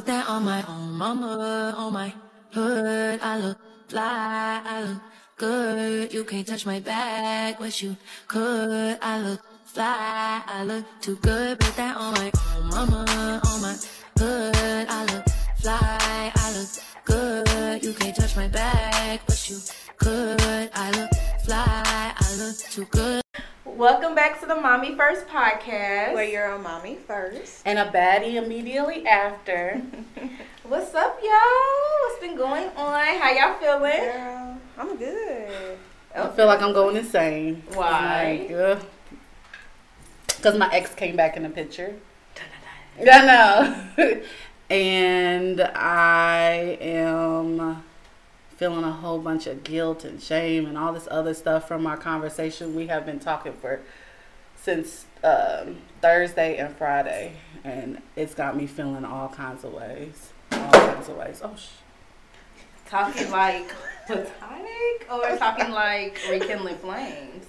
Put that on my own mama, on my hood. I look fly, I look good. You can't touch my bag, wish you could. I look fly, I look too good. Put that on my own mama, on my hood. I look fly, I look good. You can't touch my bag, but you could. I look fly, I look too good. Welcome back to the Mommy First podcast. Where you're on mommy first. and a baddie immediately after. What's up, y'all? What's been going on? How y'all feeling? Girl, I'm good. I feel like I'm going insane. Why? Because my ex came back in the picture. I know. and I am feeling a whole bunch of guilt and shame and all this other stuff from our conversation. We have been talking for since um, Thursday and Friday, and it's got me feeling all kinds of ways. All kinds of ways. Oh, sh- Talking like platonic or talking like rekindling flames?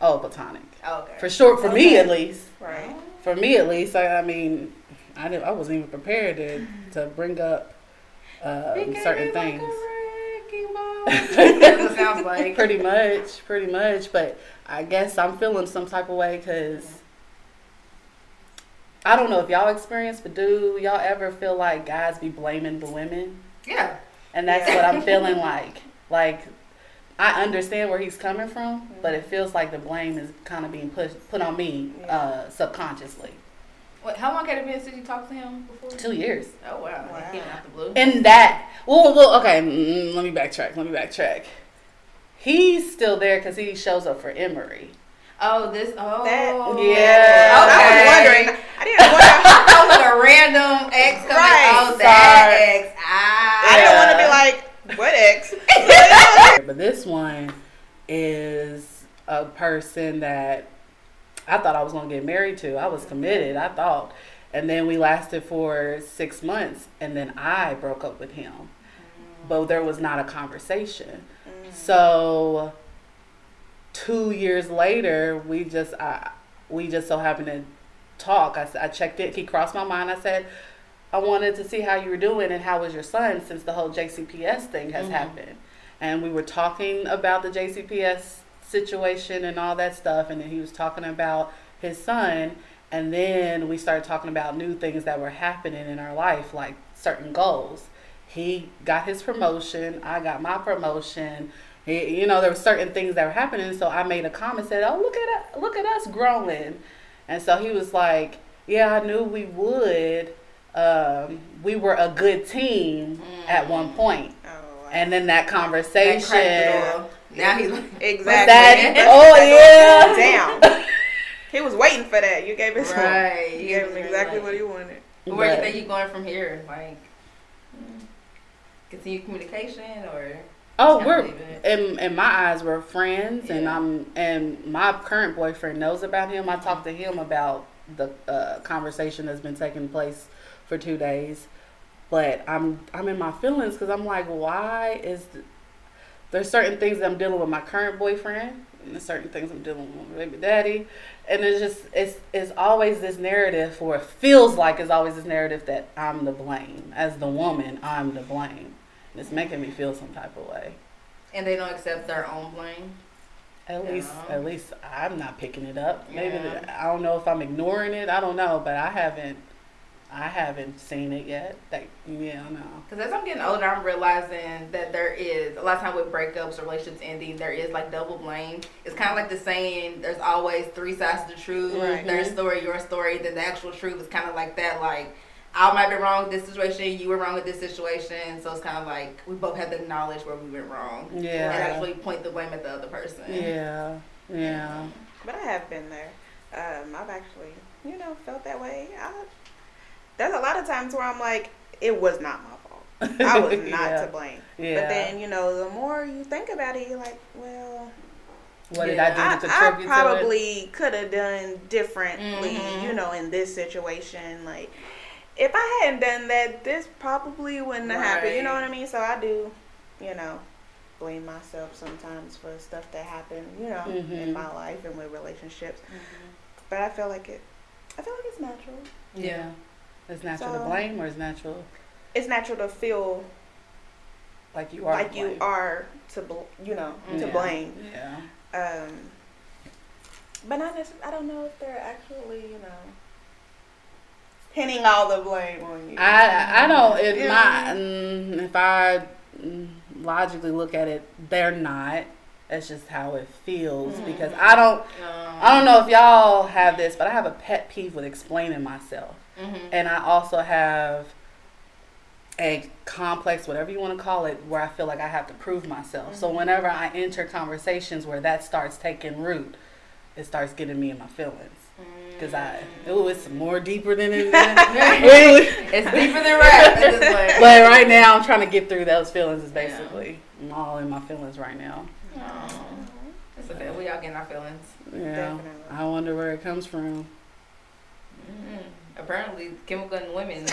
oh, platonic. Okay. For sure, for me at least. Right. For me at least, I, I mean, I didn't, I wasn't even prepared to to bring up um, certain things. It sounds like. pretty much, pretty much. But I guess I'm feeling some type of way because I don't know if y'all experience, but do y'all ever feel like guys be blaming the women? Yeah. And that's Yeah. what I'm feeling like. Like I understand where he's coming from, but it feels like the blame is kind of being pushed put on me uh, subconsciously. Wait, how long had it been since you talked to him before? Two years. Oh wow. Wow. He out the blue. And that, well, well okay, mm, let me backtrack. Let me backtrack. He's still there because he shows up for Emory. oh, this. Oh. That- Yeah. I was wondering. I didn't wonder. I was like a random ex coming. Right. Oh, that Sorry. ex. Ah. I didn't want to be like, what ex? But this one is a person that I thought I was going to get married to. I was committed, I thought. And then we lasted for six months, and then I broke up with him. But there was not a conversation. So two years later, we just I, we just so happened to talk. I checked it. He crossed my mind. I said, I wanted to see how you were doing and how was your son since the whole JCPS thing has Mhm. happened. And we were talking about the JCPS situation and all that stuff. And then he was talking about his son. And then we started talking about new things that were happening in our life, like certain goals. He got his promotion. I got my promotion. He, you know, there were certain things that were happening. So I made a comment, said, "Oh, look at us, look at us growing." And so he was like, "Yeah, I knew we would. Um, we were a good team at one point." Oh, wow. And then that That conversation. door. Now he's like, exactly. that- oh, yeah. Damn. He was waiting for that. You gave him. right. You gave him exactly what he wanted. Where do you think you're going from here? Like, continue communication or? Oh, we're believe in in my eyes we're friends, and I'm and my current boyfriend knows about him. I talked to him about the uh, conversation that's been taking place for two days, but I'm I'm in my feelings because I'm like, why is th- there's certain things that I'm dealing with my current boyfriend, and there's certain things I'm dealing with my baby daddy, and it's just it's it's always this narrative, or it feels like it's always this narrative that I'm the blame as the woman. I'm the blame. And It's making me feel some type of way. And they don't accept their own blame. At least, at least I'm not picking it up. Maybe Yeah. I don't know if I'm ignoring it. I don't know, but I haven't, I haven't seen it yet. That yeah, no. Because as I'm getting older, I'm realizing that there is a lot of time with breakups relationships ending, there is like double blame. It's kind of like the saying, "There's always three sides to the truth. Right. Their story, your story." Then the actual truth is kind of like that. Like I might be wrong with this situation, you were wrong with this situation. So it's kind of like we both have to acknowledge where we went wrong Yeah. and actually point the blame at the other person. yeah, yeah. But I have been there. Um, I've actually, you know, felt that way. I, there's a lot of times where I'm like, it was not my fault. I was not Yeah. to blame. Yeah. But then, you know, the more you think about it, you're like, well, what did I do I, to contribute it? probably could have done differently, Mhm. you know, in this situation. Like, if I hadn't done that, this probably wouldn't have happened. You know what I mean? So I do, you know, blame myself sometimes for stuff that happened, you know, in Mhm. my life and with relationships. But I feel like it. I feel like it's natural. Yeah. It's natural to blame, or it's natural It's natural to feel like you are. like you are to, bl- you know, to Yeah. blame. Yeah. Um, but not necessarily. I don't know if they're actually, you know, pinning all the blame on you. I I don't. It Yeah. my mm, if I mm, logically look at it, they're not. That's just how it feels Mm-hmm. because I don't. I don't know if y'all have this, but I have a pet peeve with explaining myself, Mm-hmm. and I also have a complex, whatever you want to call it, where I feel like I have to prove myself. So Mm-hmm. whenever I enter conversations where that starts taking root, it starts getting me in my feelings. Cause I, oh, it's more deeper than it. It's deeper than rap at but right now, I'm trying to get through those feelings. Is basically I'm all in my feelings right now. Aw. It's okay. We all getting our feelings. Yeah, Definitely. I wonder where it comes from. Mm. Apparently, chemical and women.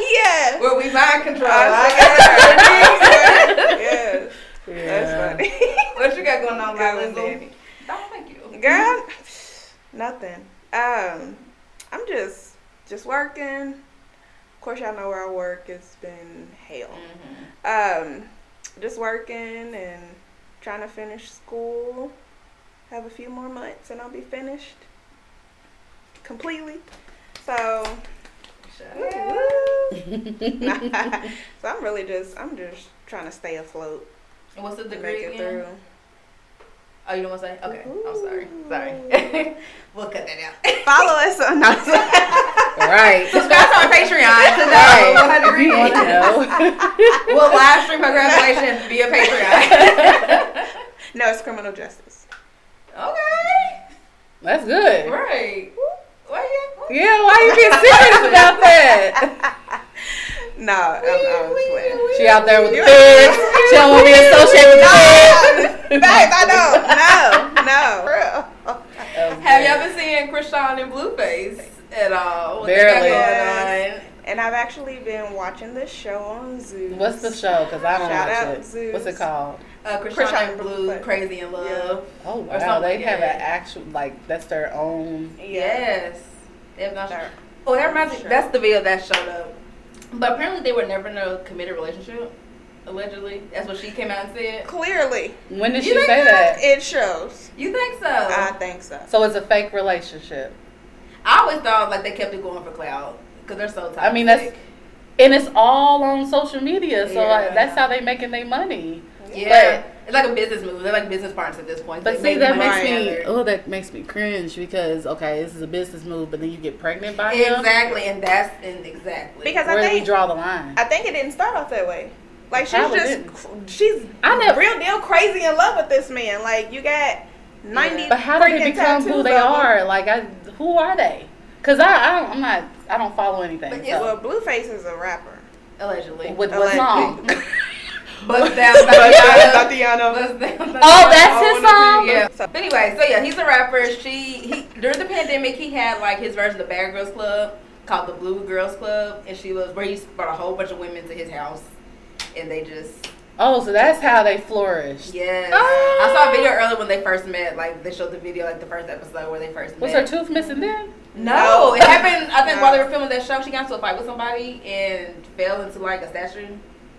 yes. Where we mind control. I I swear. yes. Yeah. That's funny. What you got going on, Good my one, Lizzo? Danny. Oh, thank you. Girl, nothing. Um, I'm just just working. Of course, y'all know where I work. It's been hell. Mhm. Um, just working and trying to finish school. Have a few more months and I'll be finished completely. So, Shut so I'm really just I'm just trying to stay afloat And what's the degree make it again? through. Oh, you don't want to say? Okay, I'm sorry. Sorry. we'll cut that out. Follow us on no, Right. Subscribe to our Patreon to know Right. what her If degree you want to is. know. We'll live stream her graduation via Patreon. no, it's criminal justice. okay. That's good. Right. Why you? Yeah, why you being serious about that? No, I'm, I'm playing. She out there with the You- feds. She don't want to be associated with the feds. Babe, I don't. No, no. For real. Oh, Have y'all been seeing Chrisean and Blueface at all? What they got Barely. Going on? And I've actually been watching this show on Zeus. What's the show? Because I don't Shout watch out it. Zeus. What's it called? Uh, Chrisean, Chrisean and and Blue, Crazy in Love. Oh wow, something they like have an actual like that's their own. Yes. They have not- They're- Oh, that reminds me. Sure. That's the video that showed up. But apparently, they were never in a committed relationship. Allegedly, that's what she came out and said. Clearly, When did You she say that? it shows. You think so? I think so. So it's a fake relationship, I always thought like they kept it going for cloud because they're so toxic. I mean, that's- and it's all on social media. So Yeah. like, that's how they making their money. yeah. it's like a business move. They're like business partners at this point. But They see, that makes me together. oh, that makes me cringe because okay, this is a business move, but then you get pregnant by him. Exactly, and that's and exactly Because Where I do we think draw the line? I think it didn't start off that way. Like she's Probably just didn't. she's I never- real deal crazy in love with this man. Like you got ninety. Yeah. But how do they become who they are? Like, I, who are they? Because I, I don't, I'm not, I don't follow anything. But so. Well, Blueface is a rapper. allegedly. With what song? Bust down, Thotiana. Bust down, Oh, that's his song? Yeah. But anyway, so yeah, he's a rapper. She he during the pandemic he had like his version of the Bad Girls Club called the Blue Girls Club, and she was where he brought a whole bunch of women to his house, and they just Oh, so that's how they flourished. yes. Oh. I saw a video earlier when they first met. Like they showed the video like the first episode where they first Was her tooth missing then? No, No. it happened. I think No. while they were filming that show, she got into a fight with somebody and fell into like a statue,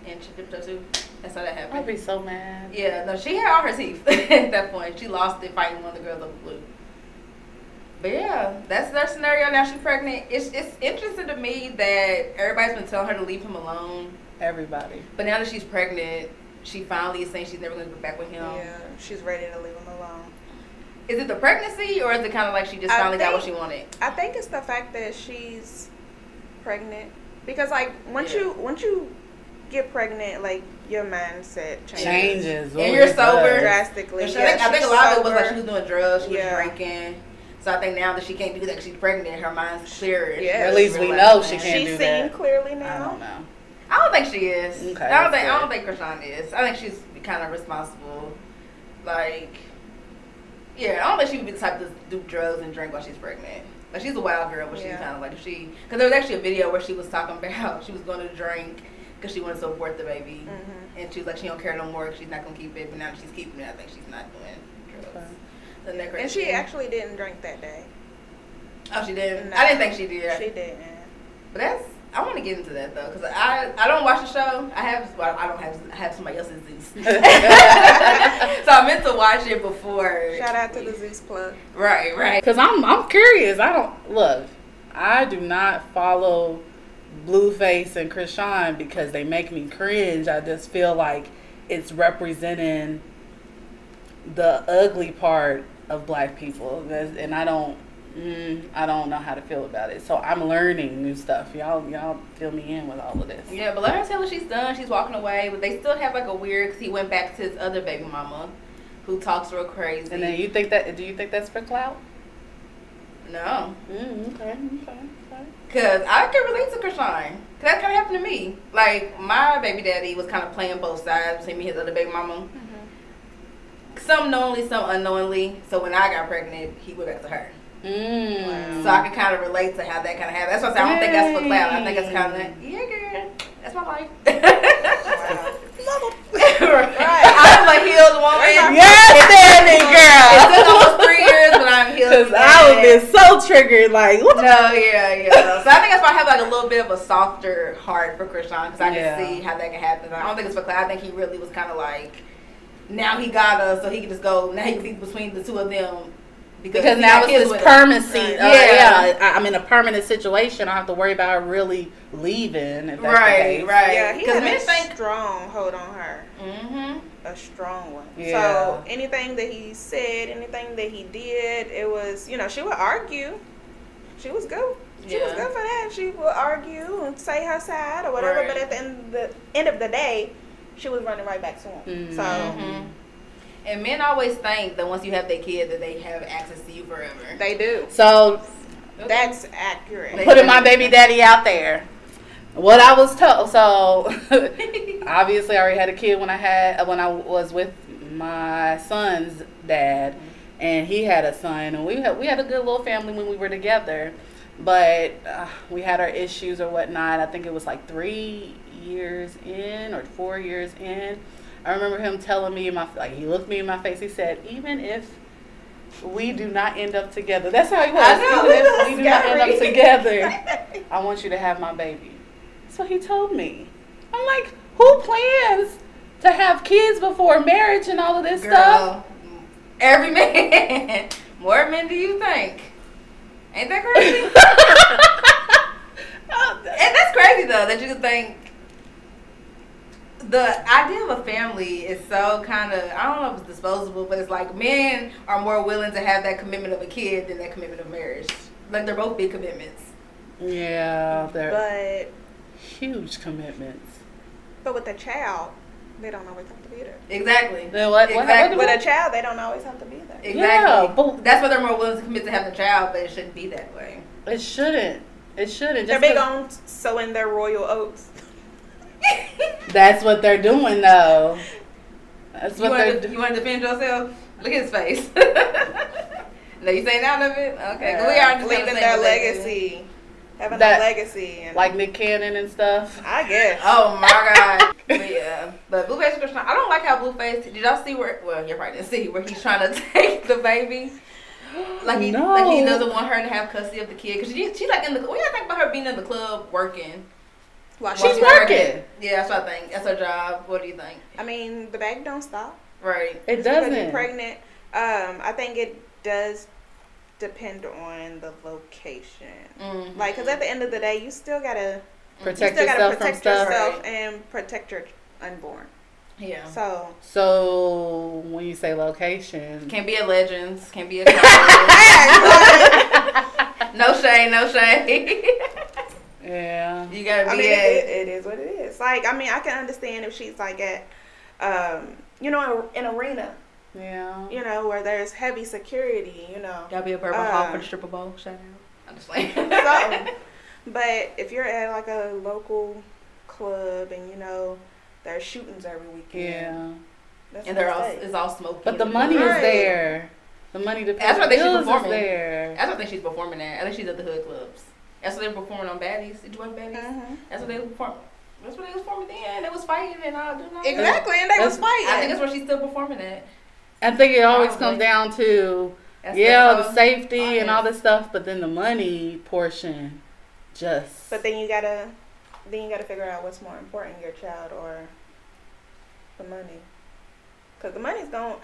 and she dipped her tooth. That's how that happened. I'd be so mad. Yeah, no, she had all her teeth at that point. She lost it fighting one of the girls over blue. But yeah, that's their scenario. Now she's pregnant. It's it's interesting to me that everybody's been telling her to leave him alone, Everybody. but now that she's pregnant, she finally is saying she's never going to go back with him. Yeah, she's ready to leave him alone. Is it the pregnancy, or is it kind of like she just I finally got what she wanted? I think it's the fact that she's pregnant because like once Yeah. you once you get pregnant, like your mindset changes, Changes. And you're sober. does. drastically. And she- Yeah, I think, a she's lot of it was like she was doing drugs, she Yeah. was drinking. So I think now that she can't do that, 'cause she's pregnant. Her mind's clearer. Yeah. At least we know she can't She's do seeing that. clearly I now. don't know. I don't think she is. Okay, I don't think I don't think Chrisean is. I think she's kind of responsible. Like, yeah, I don't think she would be the type to do drugs and drink while she's pregnant. Like she's a wild girl, but she's Yeah. kind of like she. Because there was actually a video where she was talking about she was going to drink because she wanted to abort the baby, Mhm. and she was like she don't care no more 'cause she's not gonna keep it. But now that she's keeping it, I think she's not doing drugs. Okay. And she actually didn't drink that day. Oh, she didn't. No. I didn't think she did. She didn't. But that's I want to get into that though, cause I I don't watch the show. I have well I don't have I have somebody else's Zeus. so I meant to watch it before. Shout out to the Zeus plug. Right, right. Cause I'm I'm curious. I don't look. I do not follow Blueface and Chrisean because they make me cringe. I just feel like it's representing the ugly part of black people, and I don't. Mm, I don't know how to feel about it. So I'm learning new stuff. Y'all, y'all fill me in with all of this. Yeah, but let her tell what she's done. She's walking away, but they still have like a weird. Cause he went back to his other baby mama, who talks real crazy. And then you think that? Do you think that's for clout? no, Mm, okay, okay, okay. cause I can relate to Chrisean. Cause that kind of happened to me. Like my baby daddy was kind of playing both sides between me and his other baby mama. Some knowingly, some unknowingly. So when I got pregnant, he went back to her. Mm. So I can kind of relate to how that kind of happened. That's what I say. I don't think that's for clout. I think it's kind of like, yeah, girl, that's my life. I'm a healed woman. Yes, Danny, It girl. took almost three years, but I'm healed. Because I would today. be so triggered. Like, what the No, yeah, yeah. So I think that's why I have like a little bit of a softer heart for Chrisean because I can see how that can happen. I don't think it's for clout. I think he really was kind of like, now he got us, so he can just go. Now he can be between the two of them because he now got it's kids this permanency. Right. Yeah. yeah, I- I'm in a permanent situation. I don't have to worry about really leaving. If that's Right, the case. right. Yeah, he Because had men a think. strong hold on her. Mm-hmm. a strong one. Yeah. So anything that he said, anything that he did, it was you know she would argue. She was good. She was good for that. She would argue and say her side or whatever. Right. But at the end the end of the day, she was running right back to him. Mhm. So hmm And men always think that once you have their kid, that they have access to you forever. they do. So That's accurate. Putting my baby daddy out there. What I was told. So obviously, I already had a kid when I had when I was with my son's dad, and he had a son, and we had we had a good little family when we were together. But uh, we had our issues or whatnot. I think it was like three years in or four years in. I remember him telling me in my like he looked me in my face. He said, "Even if we do not end up together, that's how he was. I know, Even if we do not end up together, I want you to have my baby." What he told me. I'm like, who plans to have kids before marriage and all of this stuff? Every man. More men do you think? Ain't that crazy? and that's crazy though that you could think the idea of a family is so kind of I don't know if it's disposable, but it's like men are more willing to have that commitment of a kid than that commitment of marriage. Like they're both big commitments. yeah, they're But huge commitments. but with a child, they don't always have to be there. Exactly. Then what- what- Exactly. With a child, they don't always have to be there. Exactly. Yeah, but- That's why they're more willing to commit to having a child, but it shouldn't be that way. It shouldn't. It shouldn't. They're Just big 'cause- on sowing their royal oats. That's what they're doing, though. That's what want, they're to, doing. you want to defend yourself? Look at his face. no, you saying out of it? Okay, Uh, we are just leaving saying their what they do. legacy, having That- a legacy, and Like Nick Cannon and stuff. I guess. Oh my god. but yeah, but Blueface and Chrisean, I don't like how Blueface. Did y'all see where? Well, you probably didn't see where he's trying to take the baby. Like he, No. like he doesn't want her to have custody of the kid because she, she's like in the. What do you think about her being in the club working? While while She's pregnant? working. Yeah, that's what I think. That's her job. What do you think? I mean, the bag don't stop. Right. It Just because you're doesn't. pregnant. Um, I think it does depend on the location. Mm-hmm. Like, cause at the end of the day, you still gotta Protect you still gotta yourself from protect stuff. yourself Right. and protect your unborn. yeah. So So when you say location, Can't be a Legends. Can't be at. no shade. No shade. yeah. you gotta be I mean, at. it, it is what it is. Like, I mean, I can understand if she's like at, um, you know, an arena, Yeah. you know, where there's heavy security, you know, Gotta be a Bourbon Uh, Hall for the stripper bowl. Shout out. I'm just like. something. But if you're at like a local club and you know there's shootings every weekend, Yeah. that's and a they're all mistake. it's all smoking. But the and money is there. The money to pay That's the what they should bills is performing. there. That's what I think she's performing at. I think she's at the hood clubs. That's what they were performing on Baddies. Did you watch Baddies? Mhm. That's what they were performing. That's what they was performing then. They was fighting and all doing all that. Exactly, and they was fighting. I think that's where she's still performing at. I think it always Probably. comes down to That's yeah, the the safety Oh, and all this stuff, but then the money portion, just. But then you gotta, then you gotta figure out what's more important, your child or the money. Cause the money's going,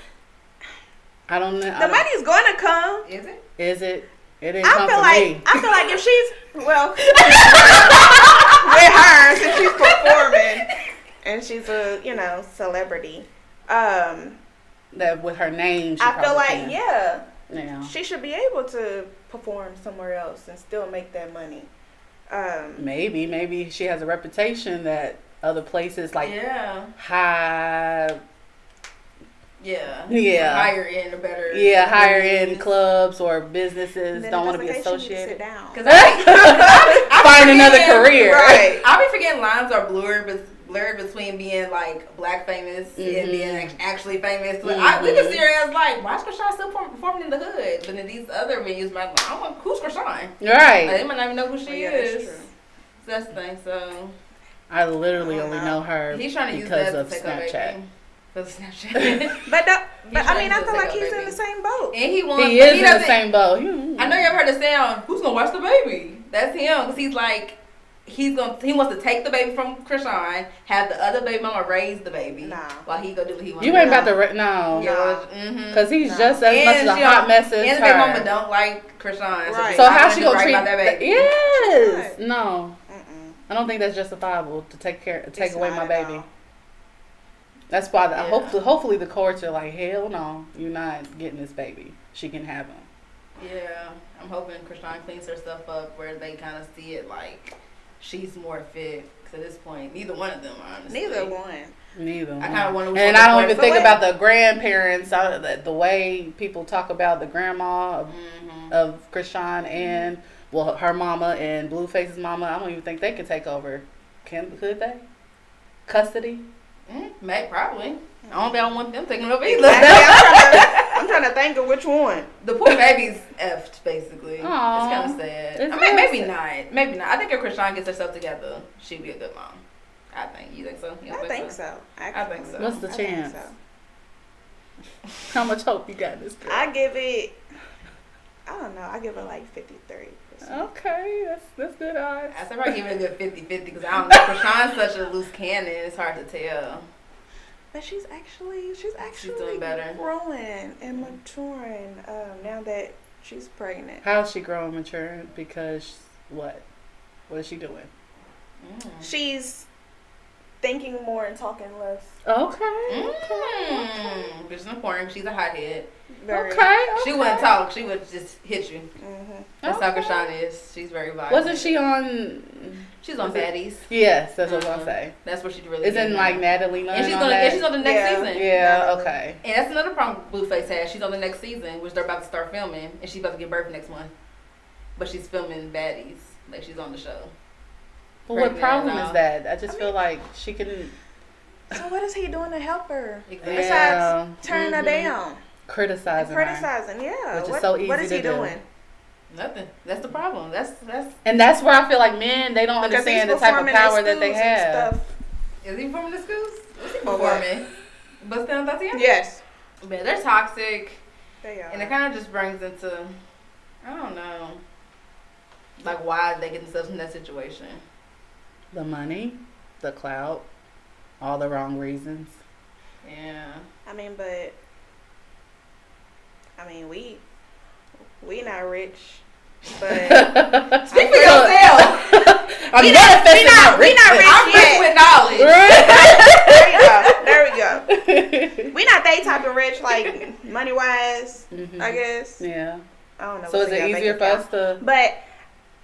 I don't know. the money's gonna come. Is it? Is it? It didn't I feel like me. I feel like if she's well with her since she's performing and she's a you know celebrity, um, that with her name, she I feel like can. yeah, Yeah. she should be able to perform somewhere else and still make that money. Um, Maybe, maybe she has a reputation that other places like yeah. high, Yeah. Yeah. Higher end or better. yeah, higher end clubs or businesses don't want to be the case, she needs to associated. Sit down. Cause I, I Find another career. Right. I'll be forgetting lines are blurred, but blurred between being like black famous and Mhm. being act- actually famous. But I, we Mhm. can see her as like, why is Chrisean still performing in the hood? But in these other venues, might like, I want who's Chrisean? Like, Right. they might not even know who she Oh, yeah, is. that's true. So that's the thing. So I literally I only know. know her he's trying to use because that of to take her Snapchat. Baby. Because Snapchat. But the, but I mean, I feel like up he's in the same boat. and he wants. He but is in the same boat. Hmm. I know you ever heard the sound. Who's gonna watch the baby? That's him, because he's like, he's gonna he wants to take the baby from Chrisean, have the other baby mama raise the baby, Nah. while he go do what he wants. You ain't about to re- no, Yeah, mm-hmm. because he's No. just as much as a hot mess as and the baby mama don't like Chrisean, so, Right. she's So how she gonna right treat that that baby? Yes, Right. no, Mm-mm. I don't think that's justifiable to take care, take It's away my baby. all. That's why the, Yeah. hopefully, hopefully the courts are like, hell no, you're not getting this baby. She can have him. Yeah, I'm hoping Chrisean cleans her stuff up where they kind of see it like she's more fit. Because at this point, neither one of them are honestly. Neither one. Neither. I kinda wonder which And I don't even think So about the grandparents. I, the, the way people talk about the grandma of, hmm of Chrisean and well, her mama and Blueface's mama. I don't even think they could take over. Can could they? Custody. Mm May probably. I don't, I don't want them taking it over either. Exactly. I'm, trying to, I'm trying to think of which one. The poor baby's effed, basically. Aw. It's kind of sad. It's I mean, maybe sad. not. Maybe not. I think if Chrisean gets herself together, she'd be a good mom. I think. You think so? You don't I think so. Actually. think so. What's the I think chance? so. How much hope you got in this girl? I give it. I don't know. I give it like fifty three percent. Okay, that's that's good odds. I said probably give it a good 50-50 because I don't know. Chrisean's such a loose cannon. It's hard to tell. But she's actually she's actually doing better. growing and maturing. Um, now that she's pregnant, How's she growing mature? Because what? What is she doing? Mm. she's thinking more and talking less. Okay. Mm. Which is important. She's a hothead. Very, Okay. okay. She wouldn't talk. She would just hit you. hmm That's Okay. how Chrisean is. She's very violent. Wasn't she on? She's on Was it- Baddies. Yes, that's what I was Mhm. gonna say. That's what she really. Isn't like. Natalie And she's on gonna. And she's on the next Yeah. season. yeah. Okay. And that's another problem Blueface has. She's on the next season, which they're about to start filming, and she's about to give birth next month. But she's filming Baddies, like she's on the show. But what problem is that? I just I feel mean- like she can. So what is he doing to help her? Exactly. Besides Yeah. turning her Mhm. down and criticizing her. criticizing, yeah. Which is what, so easy is to he do. doing? Nothing. That's the problem. That's that's. And that's where I feel like men they don't Because understand the type of power that they have. stuff. Is he performing the schools? What's he For what? performing? Bust down Thotiana. Yes. But they're toxic, They are. and it kind of just brings into, I don't know, like why they get themselves in that situation. The money, the clout, all the wrong reasons. Yeah. I mean, but I mean, we we not rich, but Speak for yourself. I'm We not we not we not rich I'm rich yet. with knowledge. there we go. There we go. We not they type of rich, like money wise. Mhm. I guess Yeah. I don't know. So is it easier for us to? But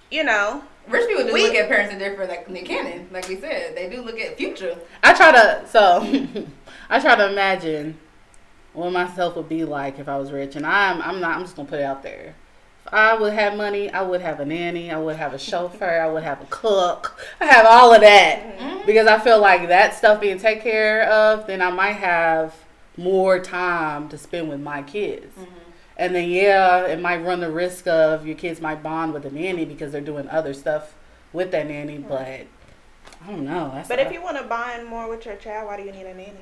you know, Rich people do We- look at parenting different, like Nick Cannon. Like we said, they do look at future. I try to. So I try to imagine what myself would be like if I was rich, and I'm. I'm not. I'm just gonna put it out there. If I would have money, I would have a nanny. I would have a chauffeur. I would have a cook. I have all of that. Mhm. because I feel like that stuff being taken care of, then I might have more time to spend with my kids. Mhm. And then yeah, it might run the risk of your kids might bond with a nanny because they're doing other stuff with that nanny. But I don't know. That's but if you want to bond more with your child, why do you need a nanny?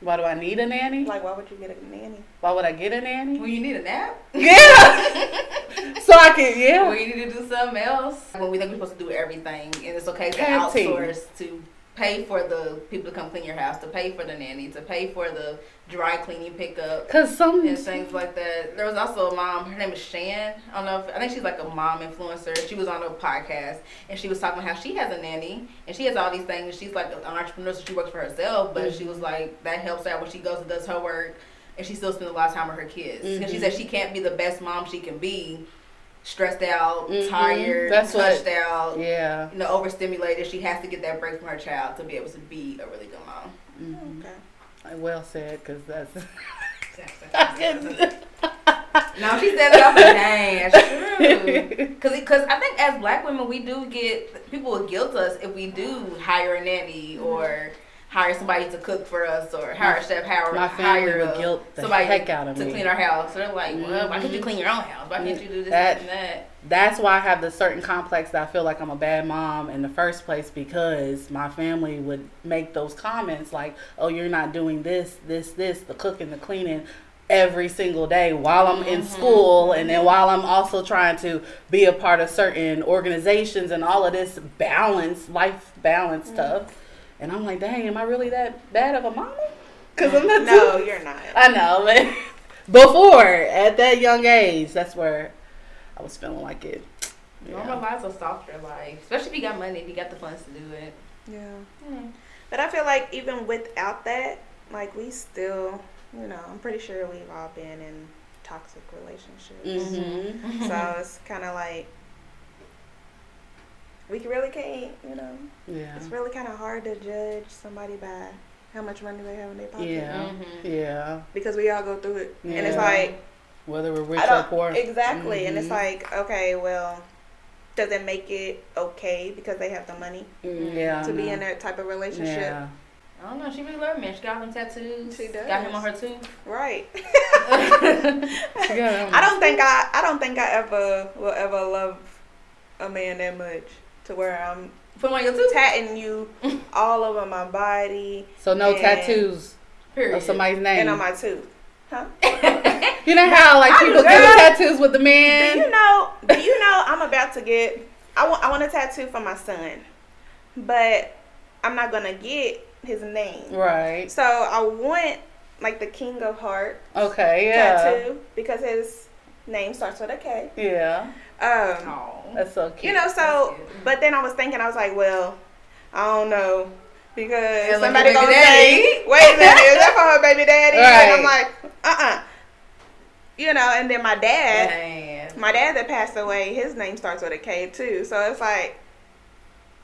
Why do I need a nanny? Like, why would you get a nanny? Why would I get a nanny? When you need a nap. Yeah. so I can yeah. When you need to do something else. When we think we're supposed to do everything, and it's okay to Tag team. outsource to pay for the people to come clean your house, to pay for the nanny, to pay for the dry cleaning pickup. Cause some and things like that. There was also a mom. Her name is Shan. I don't know. If, I think she's like a mom influencer. She was on a podcast and she was talking about how she has a nanny and she has all these things. She's like an entrepreneur, so she works for herself. But she was mm-hmm. like that helps out when she goes and does her work, and she still spends a lot of time with her kids. Mm-hmm. And she said she can't be the best mom she can be, stressed out, Mhm. tired, That's what- touched out. yeah. You know, overstimulated. She has to get that break from her child to be able to be a really good mom. Mhm. Okay. Well said, cause that's. No, she said it off the dang. That's true. Cause, cause I think as black women, we do get people will guilt us if we do hire a nanny or hire somebody to cook for us or hire a chef, hire, My family hire would guilt the somebody heck out of to me. clean our house. So they're like, well, why can't you Mhm. clean your own house? Why can't you do this That- and that? That's why I have the certain complex that I feel like I'm a bad mom in the first place because my family would make those comments like, "Oh, you're not doing this, this, this, the cooking, the cleaning." Every single day while I'm in Mhm. school, and then while I'm also trying to be a part of certain organizations and all of this balance, life balance stuff. And I'm like, dang, am I really that bad of a mama? Because I'm not. No, doing- you're not. I know, but before at that young age, that's where I was feeling like it. Normal lives a softer life, especially if you got money, if you got the funds to do it. Yeah. But I feel like even without that, like we still, you know, I'm pretty sure we've all been in toxic relationships. Mm-hmm. So it's kind of like we really can't, you know, Yeah. it's really kind of hard to judge somebody by how much money they have in their pocket. Yeah. Mhm. Yeah. Because we all go through it, and it's like Whether we're rich or don't poor. exactly, and it's Mhm. like okay, well, does it make it okay because they have the money Mm, yeah. to be in that type of relationship? Yeah. I don't know. She really loved me. She got him tattoos. She does. Got him on her tooth. Right. She got it I don't think I I don't think I ever will ever love a man that much to where I'm Put him on tatting you all over my body So no tattoos Period. of somebody's name. and on my tooth. Huh? you know how like I people do get tattoos with the Do man. you know? Do you know I'm about to get? I want I want a tattoo for my son, but I'm not gonna get his name. Right. So I want like the King of Hearts Okay. Yeah. tattoo because his name starts with a K. Yeah. Um, That's so cute. you know, so but then I was thinking, I was like, well, I don't know because Yeah, somebody your gonna baby say, wait a minute, is that for her baby daddy? And I'm like, uh uh You know, and then my dad, Man. my dad that passed away, his name starts with a K too. So it's like,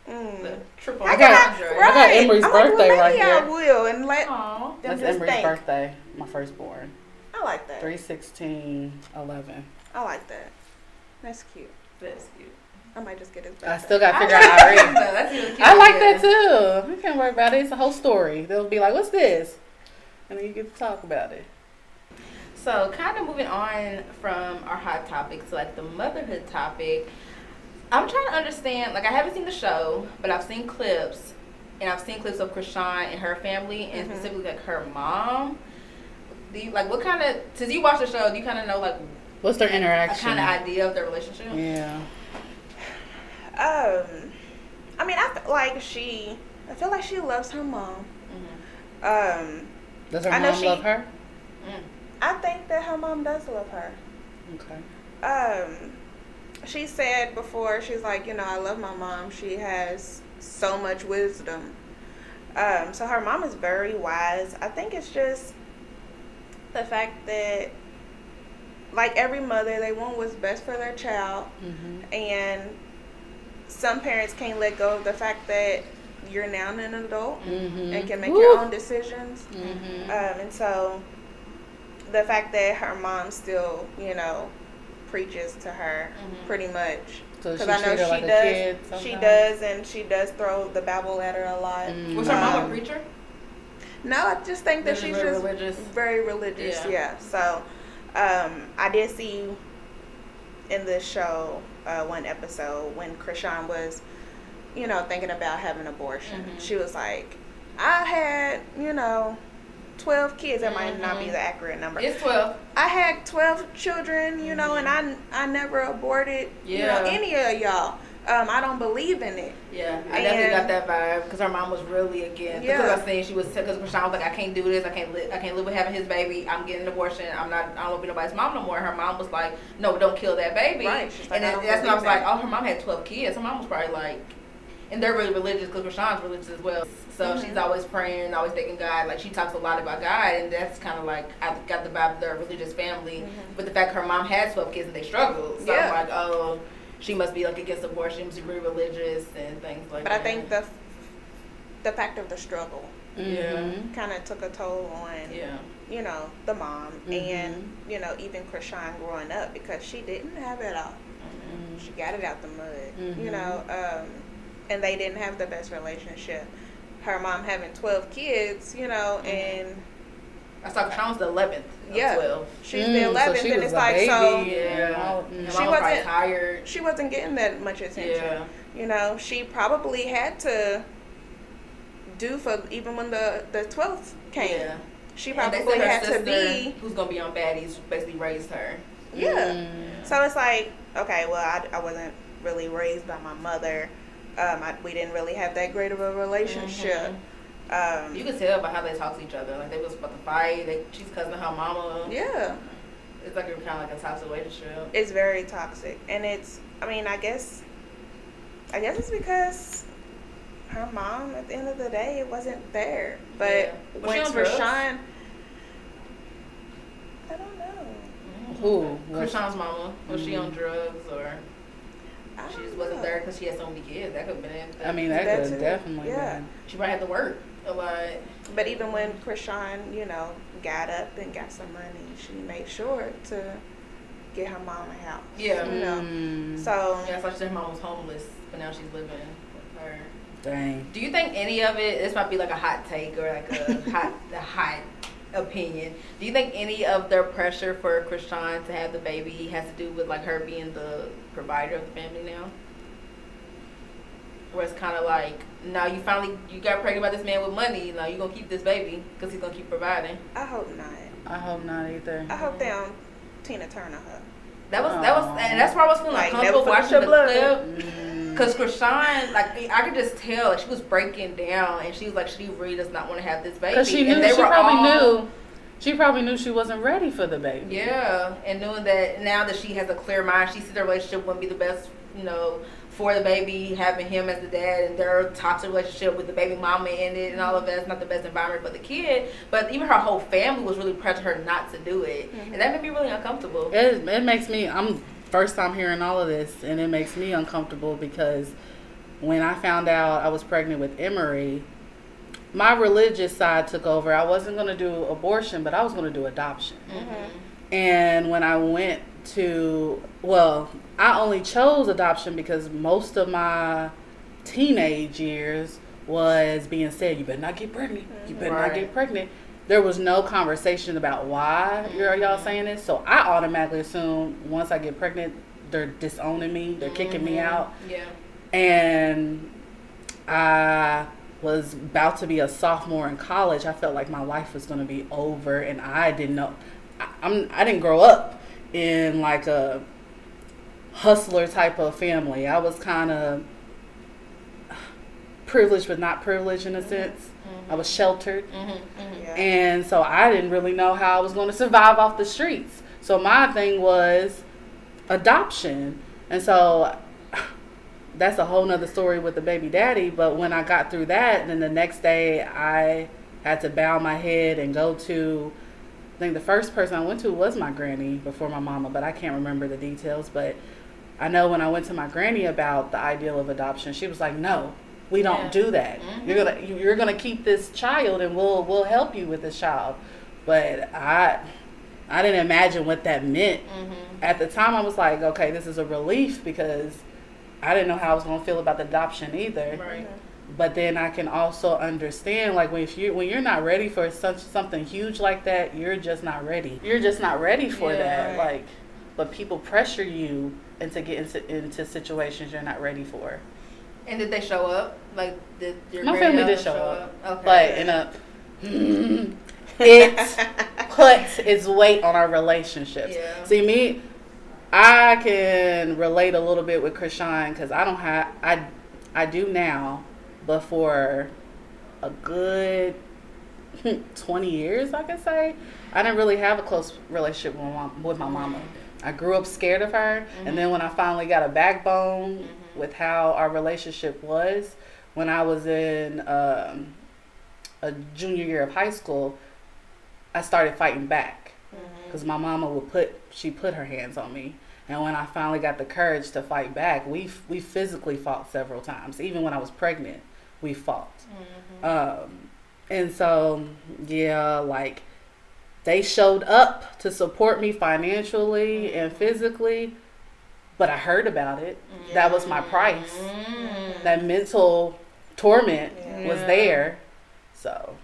mm. The triple I can got- entendre. right. got Emery's I'm like, well, birthday right maybe I here. will and let Aw. them That's just Emery's think. birthday. My firstborn. I like that. 316 11. I like that. That's cute. That's cute. I might just get his birthday. I still got to figure out that. Irene. That's really. I like that too. You can't worry about it. It's a whole story. They'll be like, "What's this?" And then you get to talk about it. So, kind of moving on from our hot topic to like the motherhood topic, I'm trying to understand. Like, I haven't seen the show, but I've seen clips, and I've seen clips of Chrisean and her family, and Mhm. specifically like her mom. Do you like what kind of? Since you watch the show, do you kind of know like What's their interaction? a interaction? kind of idea of their relationship? Yeah. Um, I mean, I feel like she. I feel like she loves her mom. Mhm. Um, Does her I know mom she- love her? Mm. I think that her mom does love her. Okay. Um, she said before, she's like, you know, I love my mom. She has so much wisdom. Um, so her mom is very wise. I think it's just the fact that, like every mother, they want what's best for their child. Mm-hmm. And some parents can't let go of the fact that you're now an adult Mm-hmm. and can make your own decisions. Mm-hmm. Um, and so the fact that her mom still, you know, preaches to her Mhm. pretty much. so Because I know her she like does. she does, and she does throw the Bible at her a lot. Mm. Was her mom a Um, preacher? No, I just think that she's very just religious? very religious. Yeah. Yeah. So um, I did see in this show uh, one episode when Chrisean was, you know, thinking about having an abortion. Mhm. She was like, I had, you know, 12 kids. That might not be Mhm. the accurate number. It's twelve. I had 12 children, you know, and I, I never aborted, you know, any of y'all. Um, I don't believe in it. Yeah, I definitely got that vibe because her mom was really against. Yeah. Because I saying she was because Chrisean was like, I can't do this. I can't live. I can't live with having his baby. I'm getting an abortion. I'm not. I don't want to be nobody's mom no more. Her mom was like, No, don't kill that baby. Right, she's like, and then, that's when I was like. Oh, her mom had 12 kids. Her mom was probably like, and they're really religious because Chrisean's religious as well. So Mhm. she's always praying, always thanking God. Like she talks a lot about God, and that's kind of like I got the vibe of their religious family. Mhm. But the fact her mom had 12 kids and they struggled, so Yeah. I'm like, oh. She must be like against abortion, she's really religious and things like But that. But I think the the fact of the struggle Yeah. Mhm. kind of took a toll on, Yeah. you know, the mom Mhm. and, you know, even Chrisean growing up because she didn't have it all. Mm-hmm. She got it out the mud, you Mhm. know, um, and they didn't have the best relationship. Her mom having 12 kids, you know, Mhm. and I saw Chrisean was the 11th Yeah. 12. she's Mm, the so 11th, she and was it's a like, baby. so Yeah. All- mm. mom She was probably wasn't- tired. she wasn't getting that much attention. Yeah. You know, she probably had to do for even when the the twelfth came. Yeah. She And they probably her had to sister, be. Who's gonna be on Baddies basically raised her. Yeah. Mm. So it's like, okay, well, I, I wasn't really raised by my mother. Um, I, we didn't really have that great of a relationship. Um, You can tell by how they talk to each other. Like they was about to fight. They, she's cousin to her mama. yeah, It's like a kind of like a toxic relationship. it's very toxic, and it's. I mean, I guess. I guess it's because her mom, at the end of the day, it wasn't there. But Yeah. Was she when on drugs? Rashawn, I don't know. Who? Was- Chrisean's mama. Was she on Mhm. drugs or I she just wasn't know. there because she had so many kids? That could have been it. I mean, that That's could it. definitely Yeah. been. she probably had to work a lot. But even when Chrisean, you know, got up and got some money, she made sure to get her mom a house. Yeah. You know. Mm. So Yeah, so she said her mom was homeless, but now she's living with her. Dang. Do you think any of it? This might be like a hot take or like a hot, a hot opinion. Do you think any of their pressure for Chrisean to have the baby has to do with like her being the provider of the family now? Where it's kind of like, now you finally you got pregnant by this man with money. Now you're gonna keep this baby because he's gonna keep providing. I hope not. I hope not either. I hope they don't Tina Turner her. That was that was, and that's why I was feeling Like, uncomfortable never watching your the blood. clip. Mm. Cause Chrisean, like I could just tell, like she was breaking down, and she was like, she really does not want to have this baby. Because she knew, and they she were probably all- knew, she probably knew she wasn't ready for the baby. Yeah, and knowing that now that she has a clear mind, she sees the relationship wouldn't be the best, you know, for the baby, having him as the dad, and their toxic relationship with the baby mama in it, and all of that is not the best environment for the kid. But even her whole family was really pressuring her not to do it, Mhm. and that made me really uncomfortable. It, it makes me, I'm first time hearing all of this, and it makes me uncomfortable because when I found out I was pregnant with Emery, my religious side took over. I wasn't going to do abortion, but I was going to do adoption. Mhm. And when I went to, well, I only chose adoption because most of my teenage years was being said, you better not get pregnant. You better not get pregnant. There was no conversation about why you're y'all saying this. So I automatically assume once I get pregnant, they're disowning me, they're kicking me Mhm. out. Yeah. And I was about to be a sophomore in college. I felt like my life was going to be over, and I didn't know. I, I'm I didn't grow up in like a hustler type of family. I was kind of privileged, but not privileged in a sense. I was sheltered. Mm-hmm. Mm-hmm. Yeah. And so I didn't really know how I was going to survive off the streets. So my thing was adoption. And so that's a whole nother story with the baby daddy. But when I got through that, then the next day I had to bow my head and go to, I think the first person I went to was my granny before my mama, but I can't remember the details. But I know when I went to my granny about the ideal of adoption, she was like, no. We don't Yeah. do that. Mhm. You're gonna you're gonna keep this child, and we'll we'll help you with this child. But I I didn't imagine what that meant Mm-hmm. at the time I was like, okay, this is a relief because I didn't know how I was gonna feel about the adoption either. Right. But then I can also understand like when if you when you're not ready for such something huge like that, you're just not ready. You're just not ready for Yeah, that. right. Like, but people pressure you into get into into situations you're not ready for. And did they show up? Like, did your My family did ever show up. Okay. But in a it puts its weight on our relationships. Yeah. See me, I can relate a little bit with Chrisean because I don't have I I do now, but for a good twenty years, I can say I didn't really have a close relationship with my mom, with my mama. I grew up scared of her, and then when I finally got a backbone with how our relationship was, when I was in um, a junior year of high school, I started fighting back. Because my mama would put she put her hands on me, and when I finally got the courage to fight back, we we physically fought several times. Even when I was pregnant, we fought. Um, and so yeah, like they showed up to support me financially and physically, but I heard about it. That was my price. Mm. That mental torment was there. So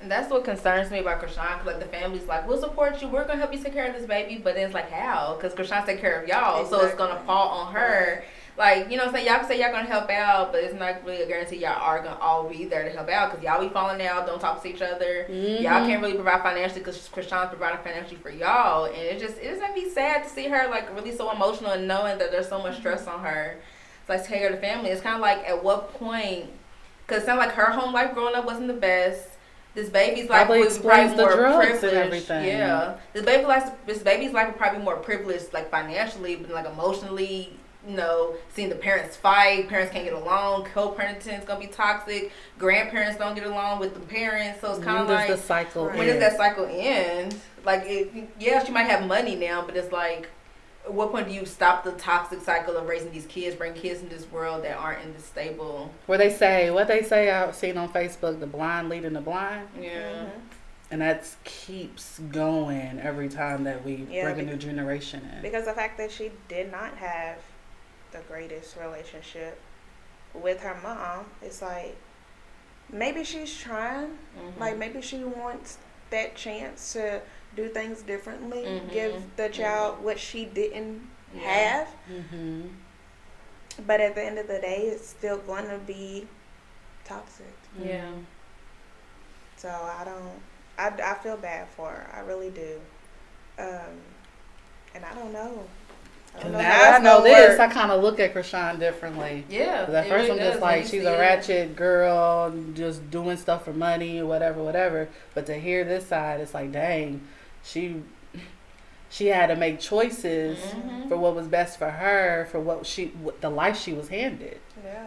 And that's what concerns me about Chrisean. 'cause, like the family's like, we'll support you. We're gonna help you take care of this baby, but then it's like how? Because Chrisean take care of y'all, so it's gonna fall on her. Like you know, what I'm saying y'all can say y'all gonna help out, but it's not really a guarantee y'all are gonna all be there to help out because y'all be falling out, don't talk to each other. Y'all mm-hmm. can't really provide financially because Chrisean's providing financially for y'all, and it just it just make me sad to see her like really so emotional and knowing that there's so much mm-hmm. stress on her. It's like take care of the family. It's kind of like at what point? Because it sounds like her home life growing up wasn't the best. This baby's life Probably was probably the more drugs and privileged. everything. Yeah, this baby life, this baby's life was probably more privileged, like financially, but like emotionally. You know, seeing the parents fight, parents can't get along, co-parenting is gonna be toxic. Grandparents don't get along with the parents, so it's kind when of does like the cycle Right. when does that cycle end? Like, it, yeah, she might have money now, but it's like, at what point do you stop the toxic cycle of raising these kids, bring kids in this world that aren't in this stable? Where they say what they say I've seen on Facebook, the blind leading the blind, Yeah. Mm-hmm. and that keeps going every time that we Yeah, bring a new generation in. Because the fact that she did not have the greatest relationship with her mom, it's like maybe she's trying. Mhm. Like maybe she wants that chance to do things differently, Mhm. give the child what she didn't Yeah. have. hmm But at the end of the day, it's still going to be toxic. Yeah. So I don't. I, I feel bad for her. I really do. Um, and I don't know. And now I know gonna this. I kind of look at Chrisean differently. Yeah. at first really I'm just like, she's a it. ratchet girl, just doing stuff for money or whatever, whatever. But to hear this side, it's like, dang, she she had to make choices Mhm. for what was best for her, for what she, what, the life she was handed. yeah.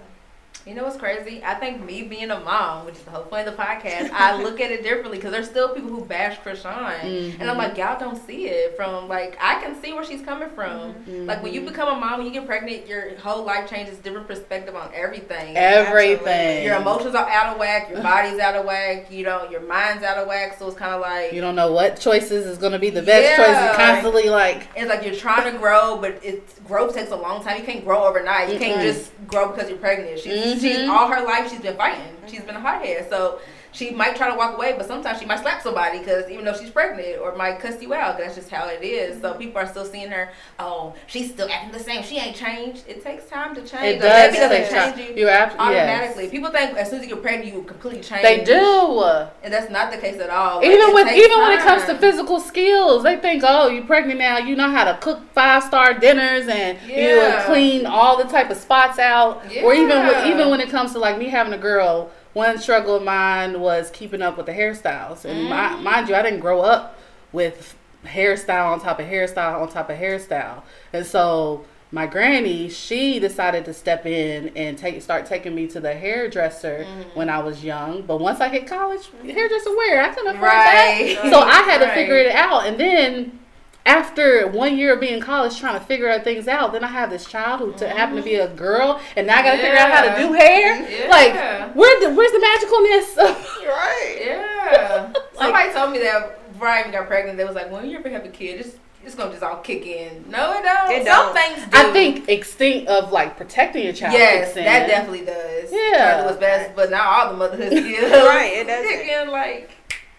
You know what's crazy? I think me being a mom, which is the whole point of the podcast, I look at it differently because there's still people who bash Chrisean, and I'm like, mm-hmm. y'all don't see it from like I can see where she's coming from. Mm-hmm. Like when you become a mom, when you get pregnant, your whole life changes, different perspective on everything. everything, your emotions are out of whack, your body's out of whack, you know, your mind's out of whack. So it's kind of like you don't know what choices is going to be the best Yeah. choice. Constantly like, it's like you're trying to grow, but it's growth takes a long time. You can't grow overnight. You can't just grow because you're pregnant. She's, mm-hmm. She's Mhm. all her life she's been fighting. She's been a hothead, so she might try to walk away, but sometimes she might slap somebody because even though she's pregnant, or might cuss you out. That's just how it is. So mm-hmm. people are still seeing her. Oh, she's still acting the same. She ain't changed. It takes time to change. it does baby doesn't change time. you You're absolutely automatically. People think as soon as you get pregnant, you completely change. They do. and that's not the case at all. Like, even with even when it comes to physical skills, they think, oh, you're pregnant now, you know how to cook five star dinners and you clean all the type of spots out. Yeah. Or even with, even when it comes to like me having a girl, one struggle of mine was keeping up with the hairstyles. And mi- Mhm. mind you, I didn't grow up with hairstyle on top of hairstyle on top of hairstyle, and so. My granny, she decided to step in and take start taking me to the hairdresser Mhm. when I was young. But once I hit college, hairdresser where I couldn't afford Right. that. So I had to figure it out. And then after one year of being in college trying to figure out things out, then I have this child who to happen to be a girl, and now I got to figure out how to do hair. Yeah. Like, where the, where's the magicalness? Right. Yeah. Somebody told me that before I even got pregnant, they was like, when you ever have a kid, it's, it's going to just all kick in. No, it don't. It Some don't. things do. I think extinct of like protecting your child. Yes, that definitely does. Yeah. Try to do best, but not all the motherhood skills. Right, it doesn't. Kick in, like,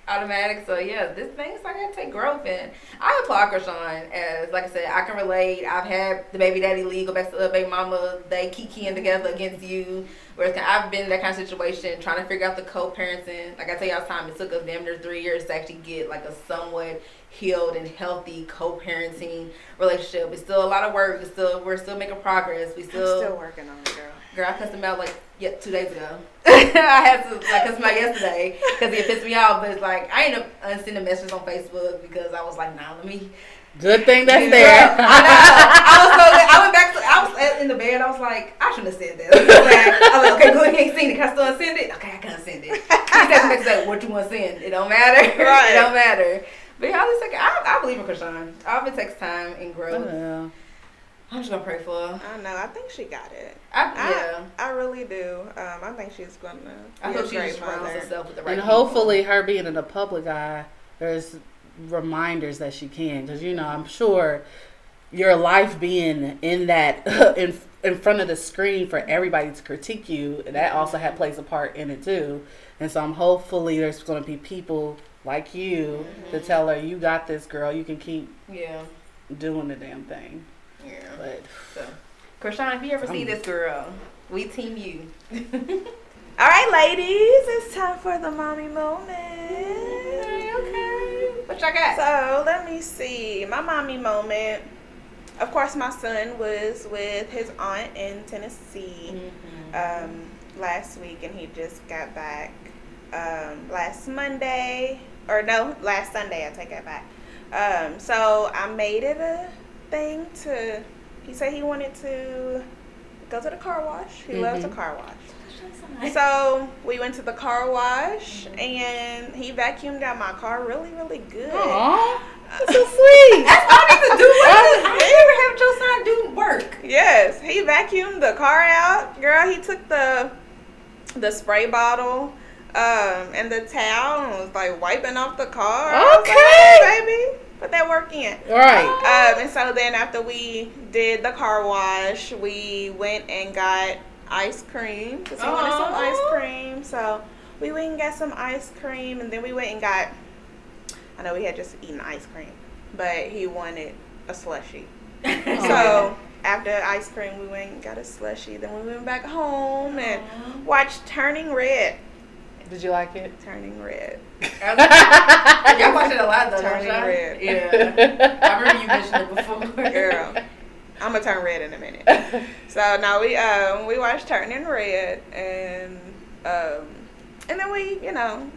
automatic. So yeah, this thing's like I take growth in. I applaud Chrisean as like I said, I can relate. I've had the baby daddy legal back to the baby mama. They kikiing together against you. Whereas I've been in that kind of situation, trying to figure out the co-parenting. Like I tell you all the time, it took us damn near three years to actually get like a somewhat healed and healthy co-parenting relationship. It's still a lot of work. It's still we're still making progress. We still I'm still working on it, girl. Girl, I cussed him out like yeah, two days ago. I had to like cuss him out yesterday because he pissed me off. But it's like I ended up uh, unsending messages on Facebook because I was like, nah, let me. Good thing that's Girl, there. I, know. I was so I went back to I was in the bed. I was like, I shouldn't have said that. I was like, okay, good. He ain't seen it. Can I still unsend it? Okay, I can't send it. He said next day, what you want to send? It don't matter. Right. it don't matter. But yeah, I was like, I, I believe in Chrisean. All of it takes time and growth. Yeah. I'm just gonna pray for her. I know. I think she got it. I, I, yeah. I really do. Um, I think she's gonna. I hope she just surrounds herself with the right and people. hopefully her being in the public eye there's reminders that she can because you know i'm sure your life being in that in in front of the screen for everybody to critique you that also had plays a part in it too and so i'm hopefully there's going to be people like you to tell her you got this girl you can keep Yeah. doing the damn thing Yeah. but So, Chrisean, if you ever see I'm- this girl, we team you. All right, ladies, it's time for the mommy moment. okay, okay. What y'all got? So let me see. My mommy moment. Of course, my son was with his aunt in Tennessee um, last week, and he just got back um, last Monday, or no, last Sunday. I take that back. Um, so I made it a thing to. He said he wanted to go to the car wash. He loves a Mhm. car wash. So we went to the car wash, and he vacuumed out my car really, really good. Aw, that's so sweet That's all I need to do. I never have your son do work. Yes, he vacuumed the car out. Girl, he took the the spray bottle um, and the towel and was like wiping off the car. I was like, Okay. "Hey, baby, put that work in. all right Um, and so then after we did the car wash, we went and got ice cream because he wanted some ice cream. So we went and got some ice cream, and then we went and got. I know we had just eaten ice cream, but he wanted a slushy. So after ice cream, we went and got a slushy. Then we went back home and watched Turning Red. did you like it Turning Red. Y'all watch it a lot though, don't Turning red. Yeah. I remember you mentioned it before. Girl, I'm gonna turn red in a minute. So now we um we watched Turning Red and um and then we you know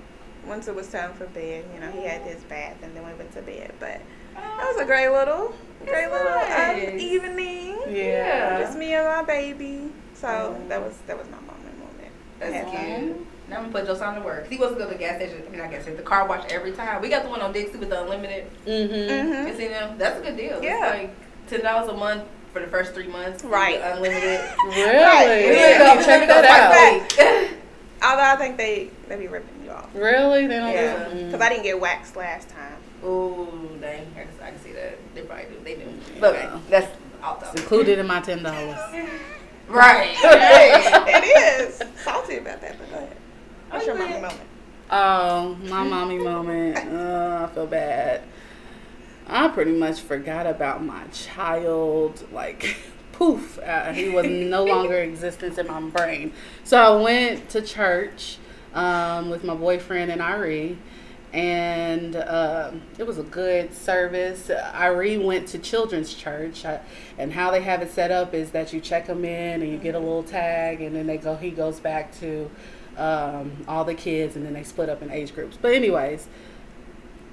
once it was time for bed you know he had his bath and then we went to bed but that was a great little great little um, evening. yeah Just me and my baby. So that was that was my moment moment. That's cute. Now I'm gonna put Josiah to work. He was to go to the gas station. I mean, not gas station. The car wash every time. We got the one on Dixie with the unlimited. mm-hmm Mhm. You see them? That's a good deal. Yeah. It's like ten dollars a month for the first three months. Right. Unlimited. really Right. Yeah, go- check that out twice a week. Although I think they they be ripping you off. Really? They don't Yeah, do because I didn't get waxed last time. Ooh, dang. I can, I can see that. They probably do. They do. But okay, Yeah. that's off It's included in my ten dollars. Right. Hey. it is salty about that, but go ahead. What's your mommy moment? Oh, my mommy moment. Uh, I feel bad. I pretty much forgot about my child. Like, poof, uh, he was no longer existence in my brain. So I went to church um, with my boyfriend and Irie, and um it was a good service. Irie went to children's church, uh, and how they have it set up is that you check them in and you get a little tag, and then they go. He goes back to um, all the kids, and then they split up in age groups. But anyways,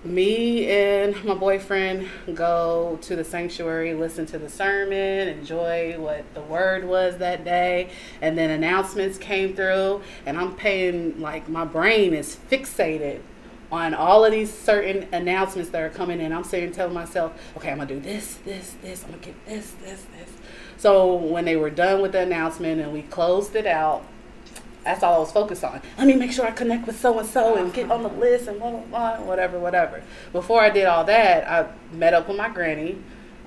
me and my boyfriend go to the sanctuary, listen to the sermon, enjoy what the word was that day, and then announcements came through, and I'm paying like my brain is fixated on all of these certain announcements that are coming in. I'm sitting telling myself, okay, I'm gonna do this, this, this, I'm gonna get this, this, this. So when they were done with the announcement and we closed it out, that's all I was focused on. Let me make sure I connect with so and so and get on the list and blah blah blah, whatever, whatever. Before I did all that, I met up with my granny.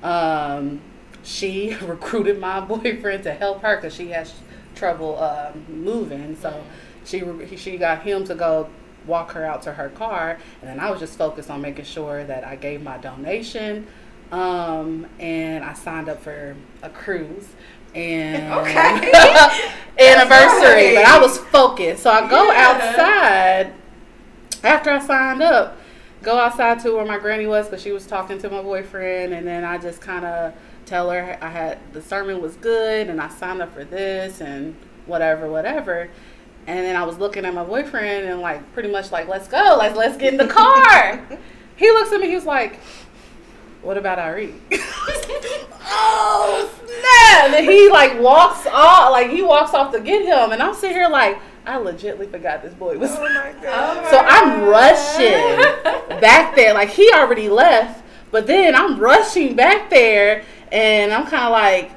Um, she recruited my boyfriend to help her because she has trouble um, moving. So she she got him to go walk her out to her car, and then I was just focused on making sure that I gave my donation, um, and I signed up for a cruise and Okay. anniversary. But. I was focused, so I go Yeah. outside after I signed up. Go outside to where my granny was because she was talking to my boyfriend, and then I just kind of tell her I had the sermon was good, and I signed up for this and whatever, whatever. And then I was looking at my boyfriend and like pretty much like, let's go, like let's get in the car. he looks at me, he was like, what about Ari? oh snap! And he like walks off, like he walks off to get him, and I'm sitting here like, I legitly forgot this boy was. Oh my god. So I'm rushing back there, like he already left, but then I'm rushing back there, and I'm kind of like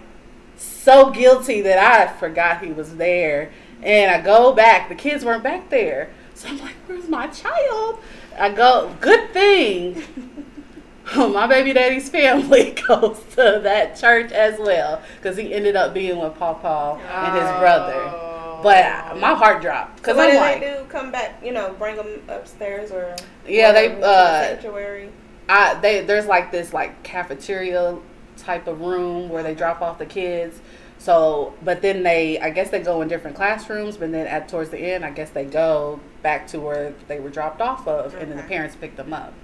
so guilty that I forgot he was there, and I go back. The kids weren't back there, so I'm like, "Where's my child?" I go. Good thing. My baby daddy's family goes to that church as well because he ended up being with Pawpaw and his brother. Oh. But my heart dropped because what I'm did like, they do? Come back? You know, bring them upstairs or Yeah, they, whatever to the uh, sanctuary. I they there's like this like cafeteria type of room where they drop off the kids. So, but then they I guess they go in different classrooms, but then at towards the end, I guess they go back to where they were dropped off of, and then the parents pick them up.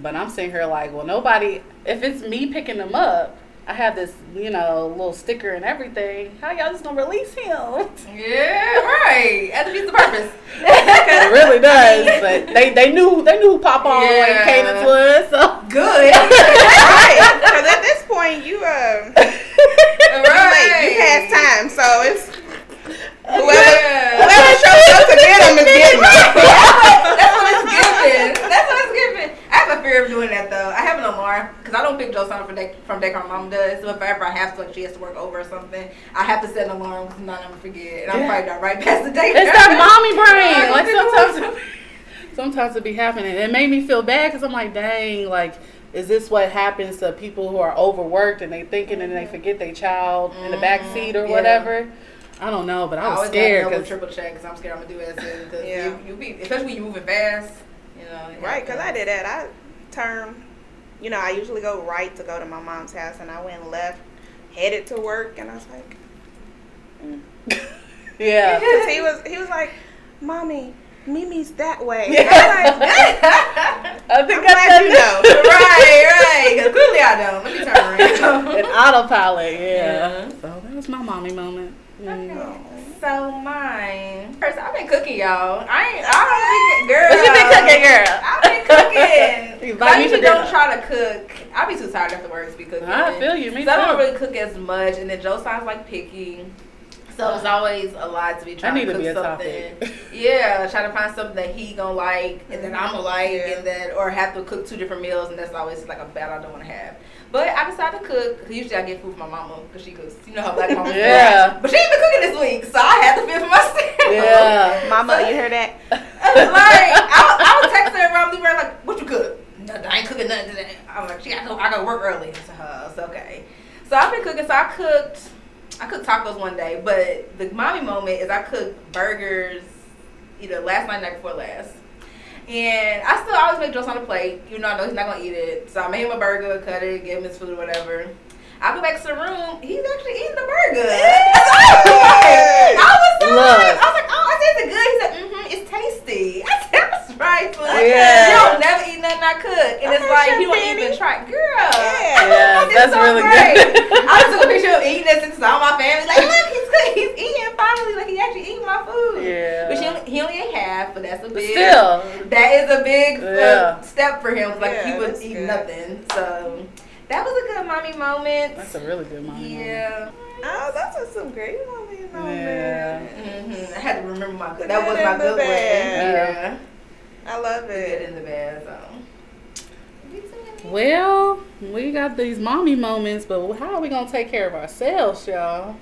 But I'm sitting here like, well, nobody. If it's me picking them up, I have this you know little sticker and everything. How y'all just gonna release him? Yeah, right. That defeats the purpose. it really does. But they they knew they knew who Papa Yeah. and Cadence was. So. Good. right. Because at this point, you um, you right. You past time, so it's whoever Yeah. whoever shows up to get them is getting them. That's what it's giving. That's what it's giving. I have a fear of doing that though. I have an alarm because I don't pick Josanna from day from daycare. My mom does. So if ever I have to, like she has to work over or something, I have to set an alarm because not I'm forget, and I'm Yeah. probably not right past the daycare. It's that mommy brain. Like sometimes, sometimes it be happening. It made me feel bad because I'm like, dang, like, is this what happens to people who are overworked and they thinking and they mm-hmm. forget their child in the back mm-hmm. seat or Yeah. whatever? I don't know, but I I was always scared 'cause- triple check because I'm scared I'm gonna do. Cause Yeah. you, you be, especially when you moving fast. You know. Right, because I did that. I turned, you know, I usually go right to go to my mom's house, and I went left, headed to work, and I was like, yeah. because he was, he was like, "Mommy, Mimi's that way." And Yeah. I'm like, I think I'm I glad said you know. right, right. 'Cause clearly I don't. Let me turn around. An autopilot, yeah. Yeah. So that was my mommy moment. Mm. So mine. First, I've been cooking, y'all. I ain't. I don't think, girl. What you been cooking, girl? I've been cooking. I usually don't dinner. try to cook. I be too tired after work to be cooking. I feel you, me so I don't really cook as much, and then Joe sounds like picky. So it's uh-huh. always a lot to be trying need to to cook be something. yeah, trying to find something that he gonna like, and then I'm gonna mm-hmm. like, Yeah. and then or have to cook two different meals, and that's always like a battle I don't want to have. But I decided to cook. 'cause usually I get food from my mama because she cooks. You know how black mama Yeah. But she ain't been cooking this week, so I had to fend for myself. Yeah. Mama, you hear that? like I, I was texting her around the room like, "What you cook?" Nothing. I ain't cooking nothing today. I'm like, "She got to. I got to work early." So, uh, it's okay. So I've been cooking. So I cooked. I cooked tacos one day, but the mommy moment is I cooked burgers either last night, night before last. And I still always make jokes on the plate. You know, I know he's not gonna eat it. So I made him a burger, cut it, gave him his food, whatever. I go back to the room. He's actually eating the burger. I was so Look. like, I was like, oh, is it good? He said, mm-hmm, it's tasty. I said, that's right, son. Yeah. You don't never eat nothing I cook. And it's like, you don't even try. Girl. Yeah. Yeah, that's so really great. good. I took a picture of eating this and all my family. Like, look, he's good. He's eating finally. Like, he actually eating my food. Yeah. Which he only, he only ate half, but that's a But big. still, That is a big uh, Yeah. step for him. Like, he Yeah, was eating good. nothing. So, that was a good mommy moment. that's a really good mommy. moment. Yeah. Oh, those are some great mommy Yeah. moments. hmm I had to remember my The that was my good one. Yeah, I love the good it. and the bad. So. Well, we got these mommy moments, but how are we gonna take care of ourselves, y'all?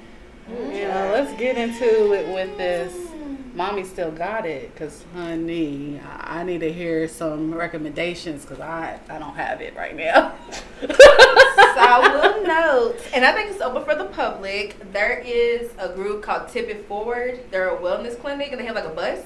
You know, let's get into it with this. Mommy still got it, cause honey, I I need to hear some recommendations, cause I I don't have it right now. I will note, and I think it's open for the public. There is a group called Tip It Forward. They're a wellness clinic, and they have like a bus,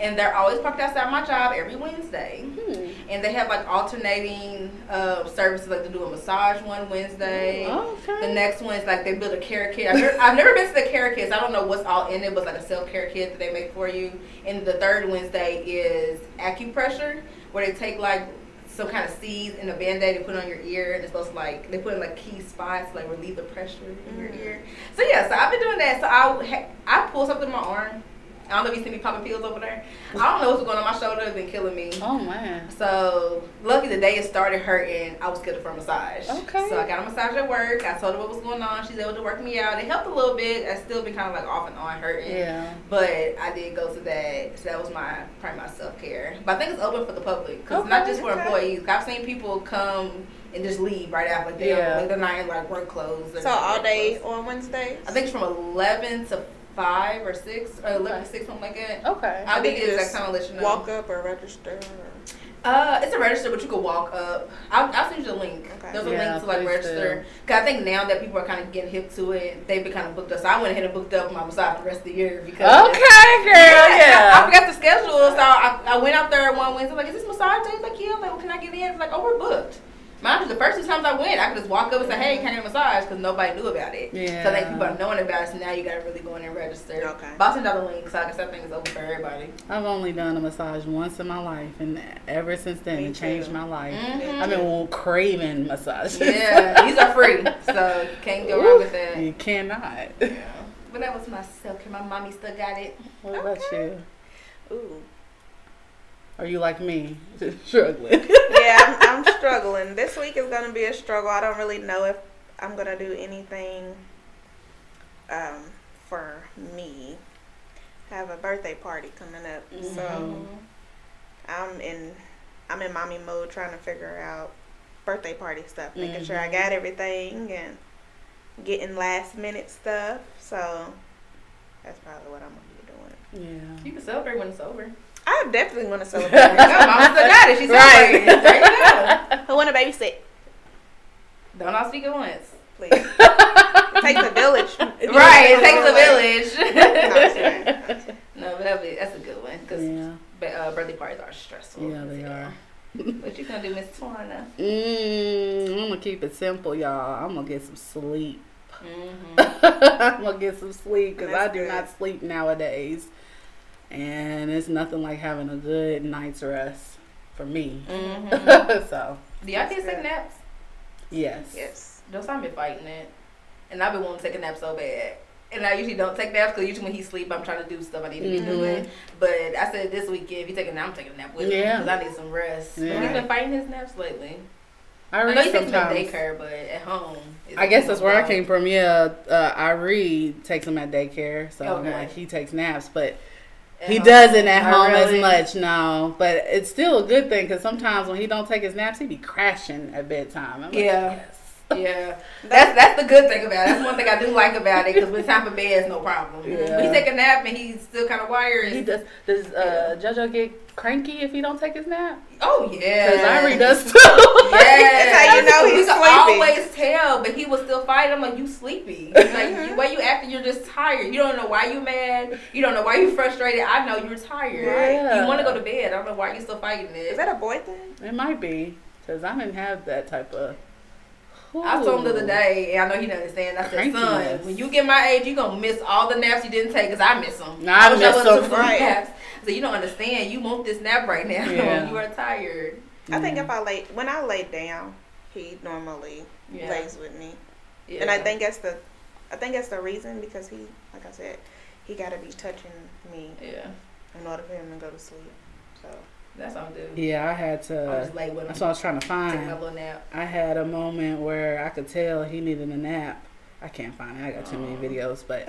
and they're always parked outside my job every Wednesday. Hmm. And they have like alternating uh, services, like they do a massage one Wednesday. Okay. The next one is like they build a care kit. I've never, I've never been to the care kits. I don't know what's all in it, but like a self care kit that they make for you. And the third Wednesday is acupressure, where they take like some kind of seeds and a band aid and put on your ear, and it's supposed to like they put in like key spots like relieve the pressure in your Mm. ear. So yeah, so I've been doing that. So I I pulled something in my arm. I don't know if you see me popping pills over there. I don't know what's going on. My shoulder has been killing me. Oh man. So lucky the day it started hurting, I was scheduled for a massage. Okay. So I got a massage at work. I told her what was going on. She's able to work me out. It helped a little bit. I still been kind of like off and on hurting. Yeah. But I did go to that. So that was my probably my self care. But I think it's open for the public because not just for okay. employees. I've seen people come and just leave right after. Like they Yeah. like they're not in like work clothes. or So all day clothes. on Wednesdays. I think it's from eleven to five or six or eleven to six something like that. Okay. I'll I be think the you exact just time I'll let you know. Walk up or register. Or... Uh, it's a register, but you can walk up. I'll, I'll send you the link. Okay. There's a Yeah, link to like please register. Cause I think now that people are kind of getting hip to it, they've been kind of booked up. So I went ahead and booked up my massage the rest of the year because. Okay, girl. I, I forgot the schedule, so I, I went out there one Wednesday. Like, is this massage day? Like, yeah. Like, well, can I get in? It's like, oh, we're booked. Mind you, the first two times I went, I could just walk up and say, hey, can I get a massage? Because nobody knew about it. Yeah. So I think people are knowing about it. So now you got to really go in and register. Okay. Boston got the link, so I guess that thing is open for everybody. I've only done a massage once in my life, and ever since then, Me it changed too. my life. Mhm. I've been craving massages. Yeah, these are free, so can't go wrong with that. You cannot. Yeah. But that was my self care. My mommy still got it. What about you? Ooh. Are you like me, struggling? yeah, I'm, I'm struggling. This week is gonna be a struggle. I don't really know if I'm gonna do anything um, for me. I have a birthday party coming up, so Mhm. I'm in I'm in mommy mode trying to figure out birthday party stuff, making sure I Mhm. got everything and getting last minute stuff. So that's probably what I'm gonna be doing. yeah. You can celebrate when it's over. I'm definitely gonna celebrate. There you go. Mama still got it. She's Right. celebrating. There you go. Who wanna babysit? Don't all speak at once. Please. it takes a village. Right. It takes a Like- village. no, but that'd be, that's a good one because Yeah. uh, birthday parties are stressful. Yeah, they are. What you gonna do, Miss Twana? Mm, I'm gonna keep it simple, y'all. I'm gonna get some sleep. Mm-hmm. I'm gonna get some sleep because I do good. not sleep nowadays, and it's nothing like having a good night's rest for me. Mm-hmm. so Do y'all That's kids take good. naps? yes, Yes. Those I've been fighting it, and I've been wanting to take a nap so bad. And I usually don't take naps because usually when he sleep, I'm trying to do stuff I need to be Mhm. doing. But I said this weekend, if you take a nap, I'm taking a nap with him because I need some rest. But Yeah. he's been fighting his naps lately. I I read know he takes them at daycare, but at home. it's I guess that's where I came from. Yeah, uh, I read takes him at daycare, so I'm Okay. like he takes naps, but at he home. doesn't at Oh, home really? as much no But it's still a good thing because sometimes when he don't take his naps, he be crashing at bedtime. I'm like, Yeah. yes. Yeah, that's that's the good thing about it. That's one thing I do like about it because when time for bed, it's no problem. Yeah. When he take a nap and he's still kind of wired. He does. Does uh, JoJo get cranky if he don't take his nap? Oh yeah, Because Irie does too. Yeah, That's how you know he's can always tell, but he was still fighting. I'm like, you sleepy. Like the way you acting, you're just tired. You don't know why you mad. You don't know why you frustrated. I know you're tired. Yeah. You want to go to bed. I don't know why you still fighting it. Is that a boy thing? It might be because I didn't have that type of. I told him the other day, and I know he doesn't understand. I said, son, when you get my age, you're gonna miss all the naps you didn't take, cause I miss them. Nah, I wish miss wasn't 'em. took Right. naps. So you don't understand. You want this nap right now. Yeah. you are tired. I think if I lay when I lay down, he normally Yeah. lays with me, yeah. and I think that's the, I think that's the reason because he, like I said, he got to be touching me Yeah, in order for him to go to sleep. So that's what I'm doing. Yeah, I had to. I'm to. just lay with him. That's what I was trying to find. Take my find. little nap. I had a moment where I could tell he needed a nap. I can't find it. I got too many videos, but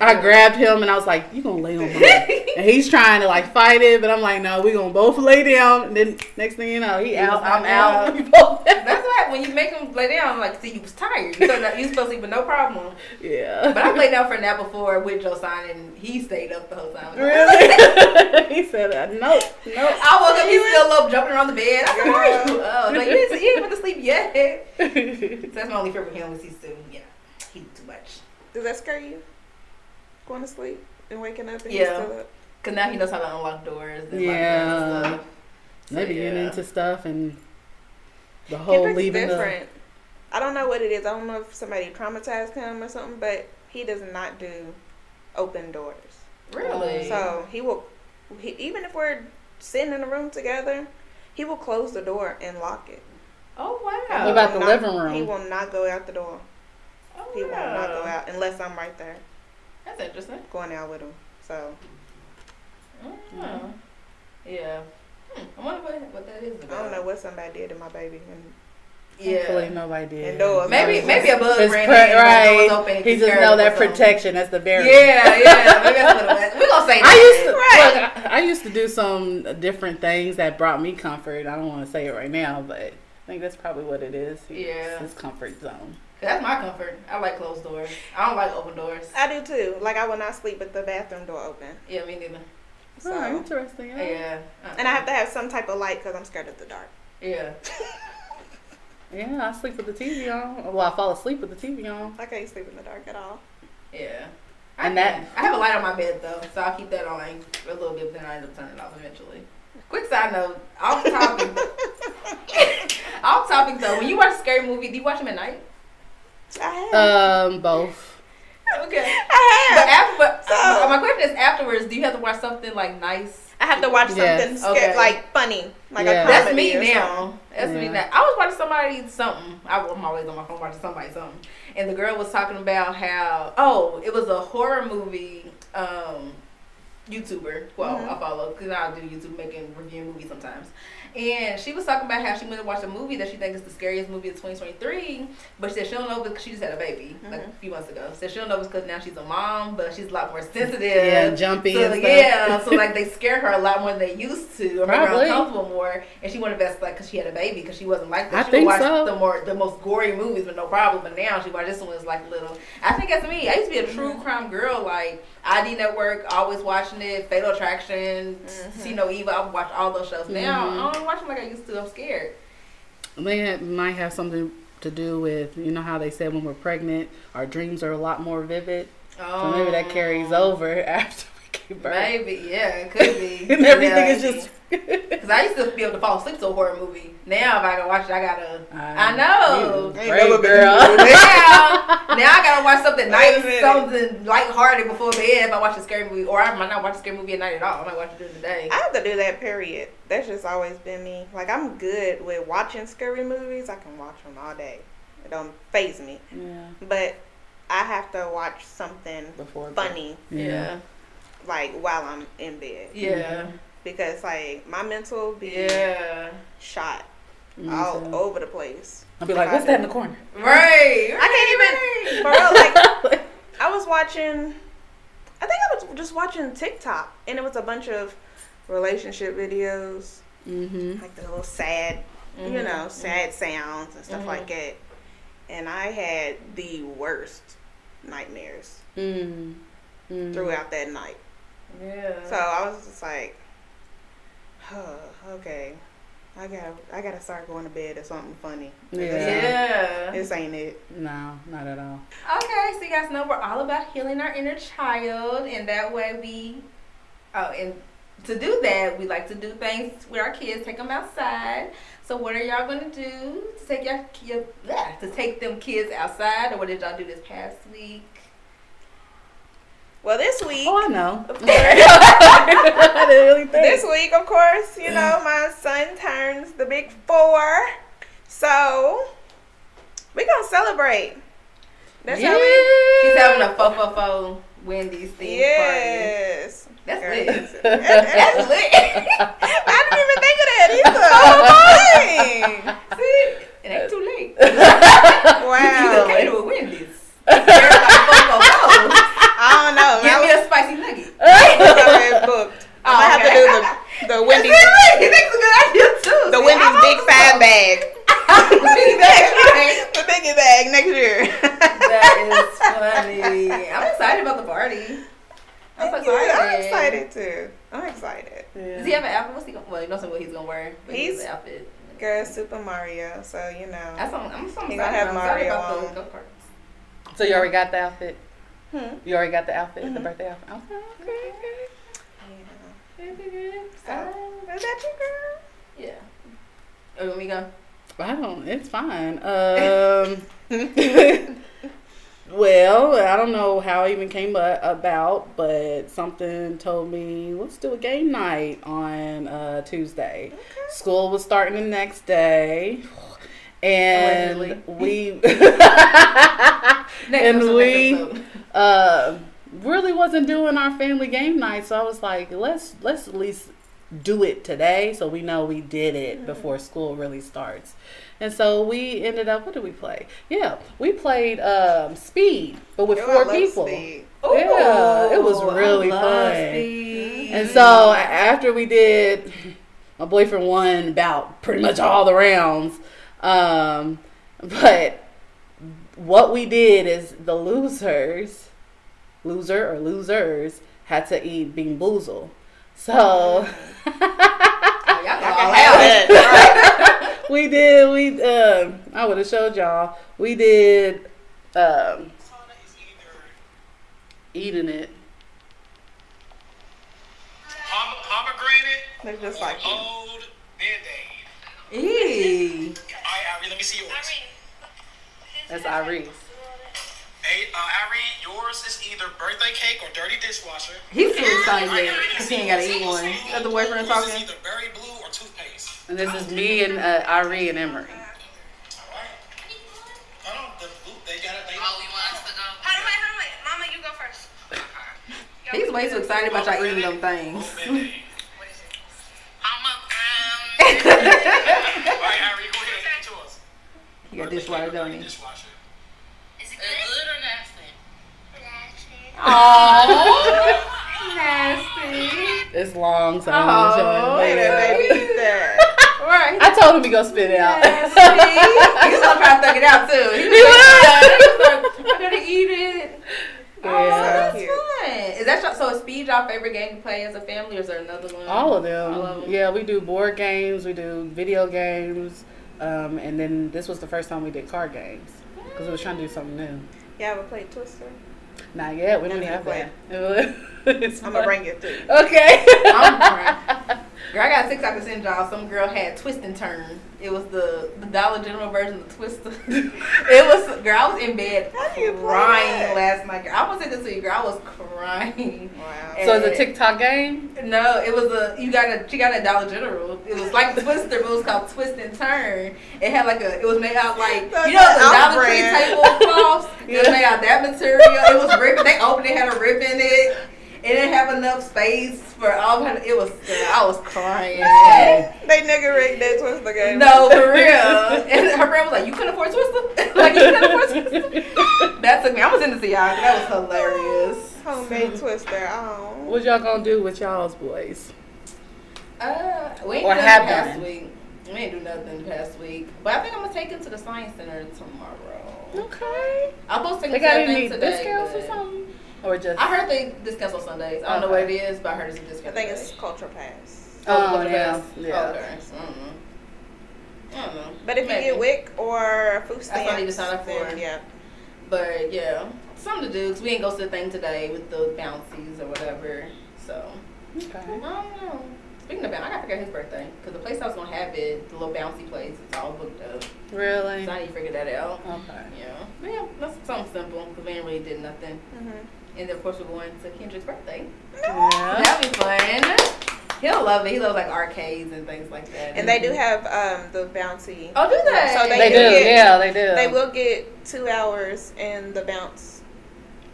I grabbed him and I was like, "You gonna lay on me?" and he's trying to like fight it, but I'm like, "No, we gonna both lay down." And then next thing you know, he He out, was I'm out. out. That's why when you make him lay down, like, see, you was tired. You supposed to, you supposed to sleep with no problem. yeah. But I laid down for a nap before with Joe Sign, and he stayed up the whole time. really? he said, uh, nope, nope. I woke up, he's still up jumping around the bed. I said, where are you? Oh, like, you ain't, you ain't went to sleep yet. So that's my only fear with him was he's still, yeah, he's too much. Does that scare you? Going to sleep and waking up and Yeah. he's still up? Cause now he knows how to unlock doors and Yeah. lock doors. So, Maybe getting into stuff and the whole Kendrick's leaving the. different. I don't know what it is. I don't know if somebody traumatized him or something, but he does not do open doors. Really? So he will, he, even if we're sitting in a room together, he will close the door and lock it. oh What wow. about the Not- living room? He will not go out the door. Oh, He will not go oh, out unless I'm right there That's interesting. going out with him. So Oh. Yeah. Hmm. I wonder what, what that is about. I don't know what somebody did to my baby. And Hopefully Yeah. nobody did. Indoors. Maybe maybe a bug ran pre- in. and the door right. was open He just scared know that protection. That's the barrier. Yeah, yeah. Maybe that's what it was. We gonna say that. I used to Right. look, I, I used to do some different things that brought me comfort. I don't want to say it right now, but I think that's probably what it is. It's Yeah. his comfort zone. That's my comfort. I like closed doors. I don't like open doors. I do too. Like I will not sleep with the bathroom door open. Yeah, me neither. Oh, so oh, interesting. Yeah. Yeah. Uh-uh. and I have to have some type of light because I'm scared of the dark. Yeah. Yeah, I sleep with the TV on. Well, I fall asleep with the TV on. I can't sleep in the dark at all. Yeah. And I that- I have a light on my bed though, so I'll keep that on for a little bit, but then I end up turning it off eventually. Quick side note, off topic. off topic though, when you watch a scary movie, do you watch them at night? I have. Um, both. Okay. I have. But after, but, So- uh, my question is afterwards, do you have to watch something like nice? I have to watch something Yes. scared, Okay. like funny, like Yeah. a That's me or now. something. That's me Yeah. now. I was watching somebody something. I, I'm always on my phone watching somebody something, and the girl was talking about how oh, it was a horror movie. Um, YouTuber, well, Mhm. I follow because I do YouTube making review movies sometimes, and she was talking about how she went and watched a movie that she thinks is the scariest movie of 2023, but she said she don't know because she just had a baby like Mhm. a few months ago. So she don't know because now she's a mom, but she's a lot more sensitive. Yeah, jumpy So and stuff. yeah, so like they scare her a lot more than they used to, or Probably. uncomfortable more. And she wanted to best like because she had a baby because she wasn't like that. I she think would watch so. the more the most gory movies with no problem, but now she watch this one was like little. I think that's me. I used to be a true Mhm. crime girl, like ID Network, always watching it, Fatal Attraction, Mhm. See No Evil. I would watch all those shows. Now Mhm. I don't watch them like I used to. I'm scared. They might have something to do with you know how they said when we're pregnant, our dreams are a lot more vivid. So maybe that carries oh. over after we give birth. Maybe, yeah, it could be. and everything Yeah. is just. Because I used to be able to fall asleep to a horror movie. Now, if I can watch it, I gotta. I Um, know. you Ain't brave never been girl. through now, now I gotta watch something Wait a nice, minute. something lighthearted before bed if I watch a scary movie. Or I might not watch a scary movie at night at all. I might watch it during the day. I have to do that. Period. That's just always been me. Like I'm good with watching scary movies. I can watch them all day. It don't phase me. yeah. But I have to watch something Before bed. funny, Yeah. Like while I'm in bed, Yeah. because like my mental be Yeah. shot Mhm. all over the place. I'll be like, what's that in the corner? Right. I can't even. For real, like I was watching. I think I was just watching TikTok, and it was a bunch of relationship videos, mm-hmm. like the little sad, you Mhm. know, sad sounds and stuff Mhm. like that. And I had the worst nightmares Mm. Mm. throughout that night. Yeah. So I was just like, huh, okay, I gotta, I gotta start going to bed or something funny. Yeah. Yeah. This ain't it. No, not at all. Okay, so you guys know we're all about healing our inner child, and that way we, oh, and to do that, we like to do things with our kids, take them outside. So, what are y'all gonna do to take your, your yeah, to take them kids outside, or what did y'all do this past week? Well, this week. Oh, I know. Of course. I didn't really. This week, of course, you know, my son turns the big four. So, we're going to celebrate. That's how we. She's having a fo fo fo Wendy's theme Yes. party. That's Girl, lit. that's- That's lit. I didn't even think of that either. See, it ain't too late. dang. You Wow. okay to a Wendy's. Everybody fo fo fo. I don't know. Give I me was a spicy nugget. already booked. I'm Oh, gonna have to okay. do the the Wendy's He thinks it's a good idea too. the See, Wendy's I'm big on five the bag. phone. Big bag. the biggie bag next year. That is funny. I'm excited about the party. I'm so excited. I'm excited too. I'm excited. Does he have an outfit? What's he going? Well, you don't say what he's gonna wear. But he's, He's- an outfit. Girl, Super Mario. So you know. That's on, I'm so excited. Gonna have I'm excited Mario about on. those go-karts. So you already got the outfit? Hmm. You already got the outfit, the Mhm. birthday outfit? Okay, okay, okay. Yeah. So, is that you, girl? yeah. Oh, you want me go? I don't. It's fine. Um. well, I don't know how it even came about, but something told me let's do a game night on uh, Tuesday. School was starting the next day, and Allegedly. we and we uh, really wasn't doing our family game night, so I was like, let's let's at least do it today, so we know we did it before school really starts. And so we ended up. What did we play? Yeah, we played um, Speed, but with Yo, I four love people. Speed. Yeah, it was Ooh, I really love fun. Speed. And so after we did, my boyfriend won about pretty much all the rounds. Um, but what we did is the losers, loser or losers, had to eat Bean Boozle. So Oh, y'all can can all have have it. We did. We um, I would have showed y'all. We did um, eating it. Pom- pomegranate, They're just like you. old band-aid. Eee. All right, Ari, let me see yours. That's Iris. Hey, uh, Ari, yours is either birthday cake or dirty dishwasher. He's too excited All right, because he ain't gotta eat one. Got the boyfriend Yours is talking. And this is me and uh, Irie and Emery. All right. Hold on, the blue, they got it. They Oh, we want us to go. Hold on, wait, hold on, wait. Mama, you go first. He's way too excited about y'all eating them things. Old Band-Aid. What is it? I'm a ground. All right, Ari, go ahead. Eat yours. He got dishwater, don't he? Dishwasher. Is it good or nasty? It's long, so I'm not showing Oh, the Wait a video. Minute, eat that. Right. I told him to go spit it out. Nasty. He was gonna try to thug it out too. He was like, I gotta eat it. Oh, Yeah. that's Cute. fun. Is that your, so? Is Speed your favorite game to play as a family, or is there another one? All of them. All of them. Yeah, we do board games, we do video games, um, and then this was the first time we did card games because we was trying to do something new. Yeah, we played Twister? Not yet. We I don't have play. that. I'm fun. gonna bring it to you. Okay. I'm. Girl, I got a TikTok to send y'all. Some girl had twist and turn. It was the, the Dollar General version of Twister. it was girl. I was in bed How do you play crying last night. Girl, I was send this to you. Girl, I was crying. Wow. so it's a TikTok game. No, it was a you got a she got a Dollar General. It was like Twister, but it was called Twist and Turn. It had like a it was made out like That's you know the Dollar Tree off-brand. tablecloths. It was made out that material. It was ripping. They opened it, had a rip in it. It didn't have enough space for all. Kind of, it was. I was crying. They nigga rigged that Twister game. No, for real. And her friend was like, "You couldn't afford Twister? like you couldn't afford Twister?" That took me. I was into y'all. That was hilarious. Homemade Twister. Oh. What y'all gonna do with y'all's boys? Uh, we ain't Or done the have past done. week. We ain't do nothing the past week. But I think I'm gonna take him to the science center tomorrow. Okay. I'm supposed to take They him to got that any thing today. discounts or something? Or just? I heard they discounts on Sundays. I don't know what it is, but I heard it's a discount. I think it's today. Culture Pass. Oh, the yeah, best? yeah. Okay. Mm-hmm. I don't know. But if Maybe. you get WIC or food That's stamps, what I need to sign up for. then yeah. But yeah, something to do because we ain't go to the thing today with the bouncies or whatever. So Okay. I don't know. Speaking of bounce, I gotta figure out his birthday because the place I was gonna have it, the little bouncy place, it's all booked up. Really? So I need to figure that out. Okay. Yeah, but yeah, that's something simple because we ain't really did nothing. Mm-hmm. And then of course we're going to Kendrick's birthday. Yeah. That'll be fun. He'll love it. He loves like arcades and things like that. And they do have um, the bouncy. Oh, do they? So They, They do. do get- Yeah, they do. They will get two hours in the bounce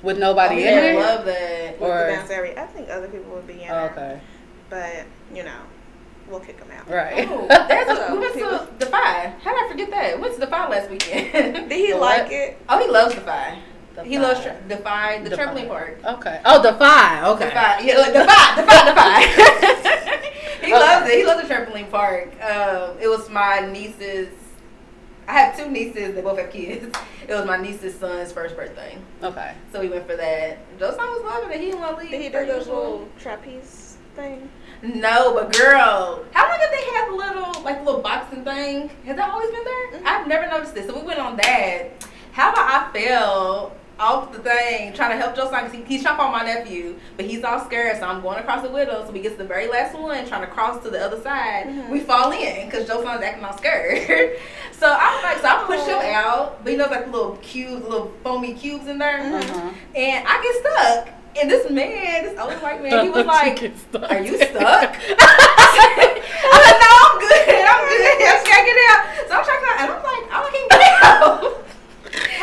With Oh, nobody yeah, in I it. love that. with Or- the bounce area. I think other people would be in Oh, there, okay. but you know, we'll kick them out. Right. Oh, that's a, So, we went to people- Defy. How did I forget that? We went to Defy last weekend. Did he The like it? oh, he loves Defy. He Defy. loves tra- Defy, the Defy. trampoline park. Okay. Oh, Defy. Okay. Defy, yeah, like, Defy, Defy, Defy. he Okay. loves it. He loves the trampoline park. Um, it was my niece's I have two nieces. They both have kids. It was my niece's son's first birthday, Okay. so we went for that. Joe son was loving it. He didn't want to leave. Did he do those little trapeze thing? No, but girl, how long have they had the little like the little boxing thing? Has that always been there? Mm-hmm. I've never noticed this. So we went on that. How about I fell off the thing trying to help Joe because he, he's trying to find my nephew, but he's all scared. So I'm going across the window. So we get to the very last one, trying to cross to the other side. Mhm. We fall in because Joe son's acting all scared. so I'm like, so I push him out, but you know, like little cubes, little foamy cubes in there, Mhm. Uh-huh. and I get stuck. And this man, this old white man, he was like, Get stuck. are you stuck? I said, no, I'm good. I'm good. I just gotta get out. So I'm trying to, and I'm like, I can't get out.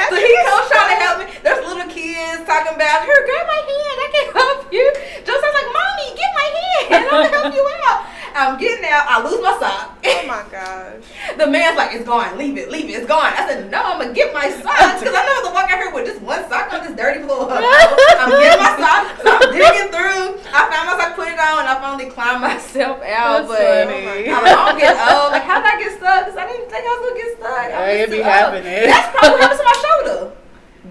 so he comes trying to help me. There's little kids talking about, her, grab my hand. I can help you. Joseph's like, mommy, get my hand. I'm gonna help you out. I'm getting out. I lose my sock. Oh my gosh. The man's like, it's gone. Leave it. Leave it. It's gone. I said, no, I'm going to get my socks. Because I know the walk out here with just one sock on this dirty floor. I'm getting my socks. So I'm digging through. I found my sock, put it on, and I finally climbed myself out. That's but funny. I'm like, I'm getting old. Like, how did I get stuck? Because I didn't think I was going to get stuck. I'm Yeah, it be old. happening. That's probably what happened to my shoulder.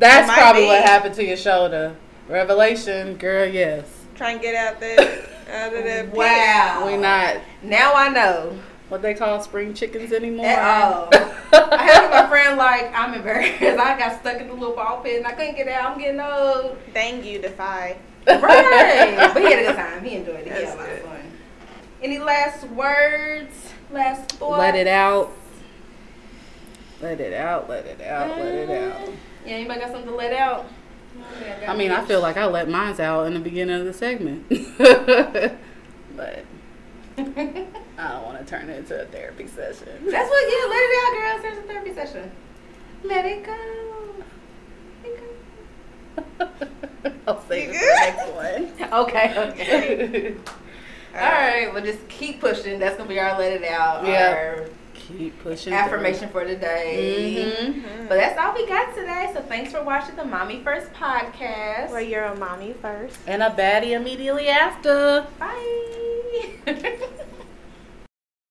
That's probably be. what happened to your shoulder. Revelation, girl. Yes. Try and get out there. Out of that pit. Wow. We not Now I know. what they call spring chickens anymore. At all. I had my friend like, I'm embarrassed. I got stuck in the little ball pit and I couldn't get out. I'm getting old. Thank you, Defy. Right. but he had a good time. He enjoyed it. He had a That's lot of fun. Any last words? Last thoughts? let it out. Let it out. Let it out. Let it out. Yeah, anybody got something to let out? I mean, I feel like I let mine out in the beginning of the segment, but I don't want to turn it into a therapy session. That's what, yeah, let it out, girls. There's a therapy session. Let it go. Let it I'll save You it for the next go. Okay, okay. one. All right, well, just keep pushing. That's going to be our let it out. Yeah. Our Keep pushing. affirmation for today. day. hmm Mhm. But that's all we got today. So thanks for watching the Mommy First podcast. Where you're a mommy first. And a baddie immediately after. Bye.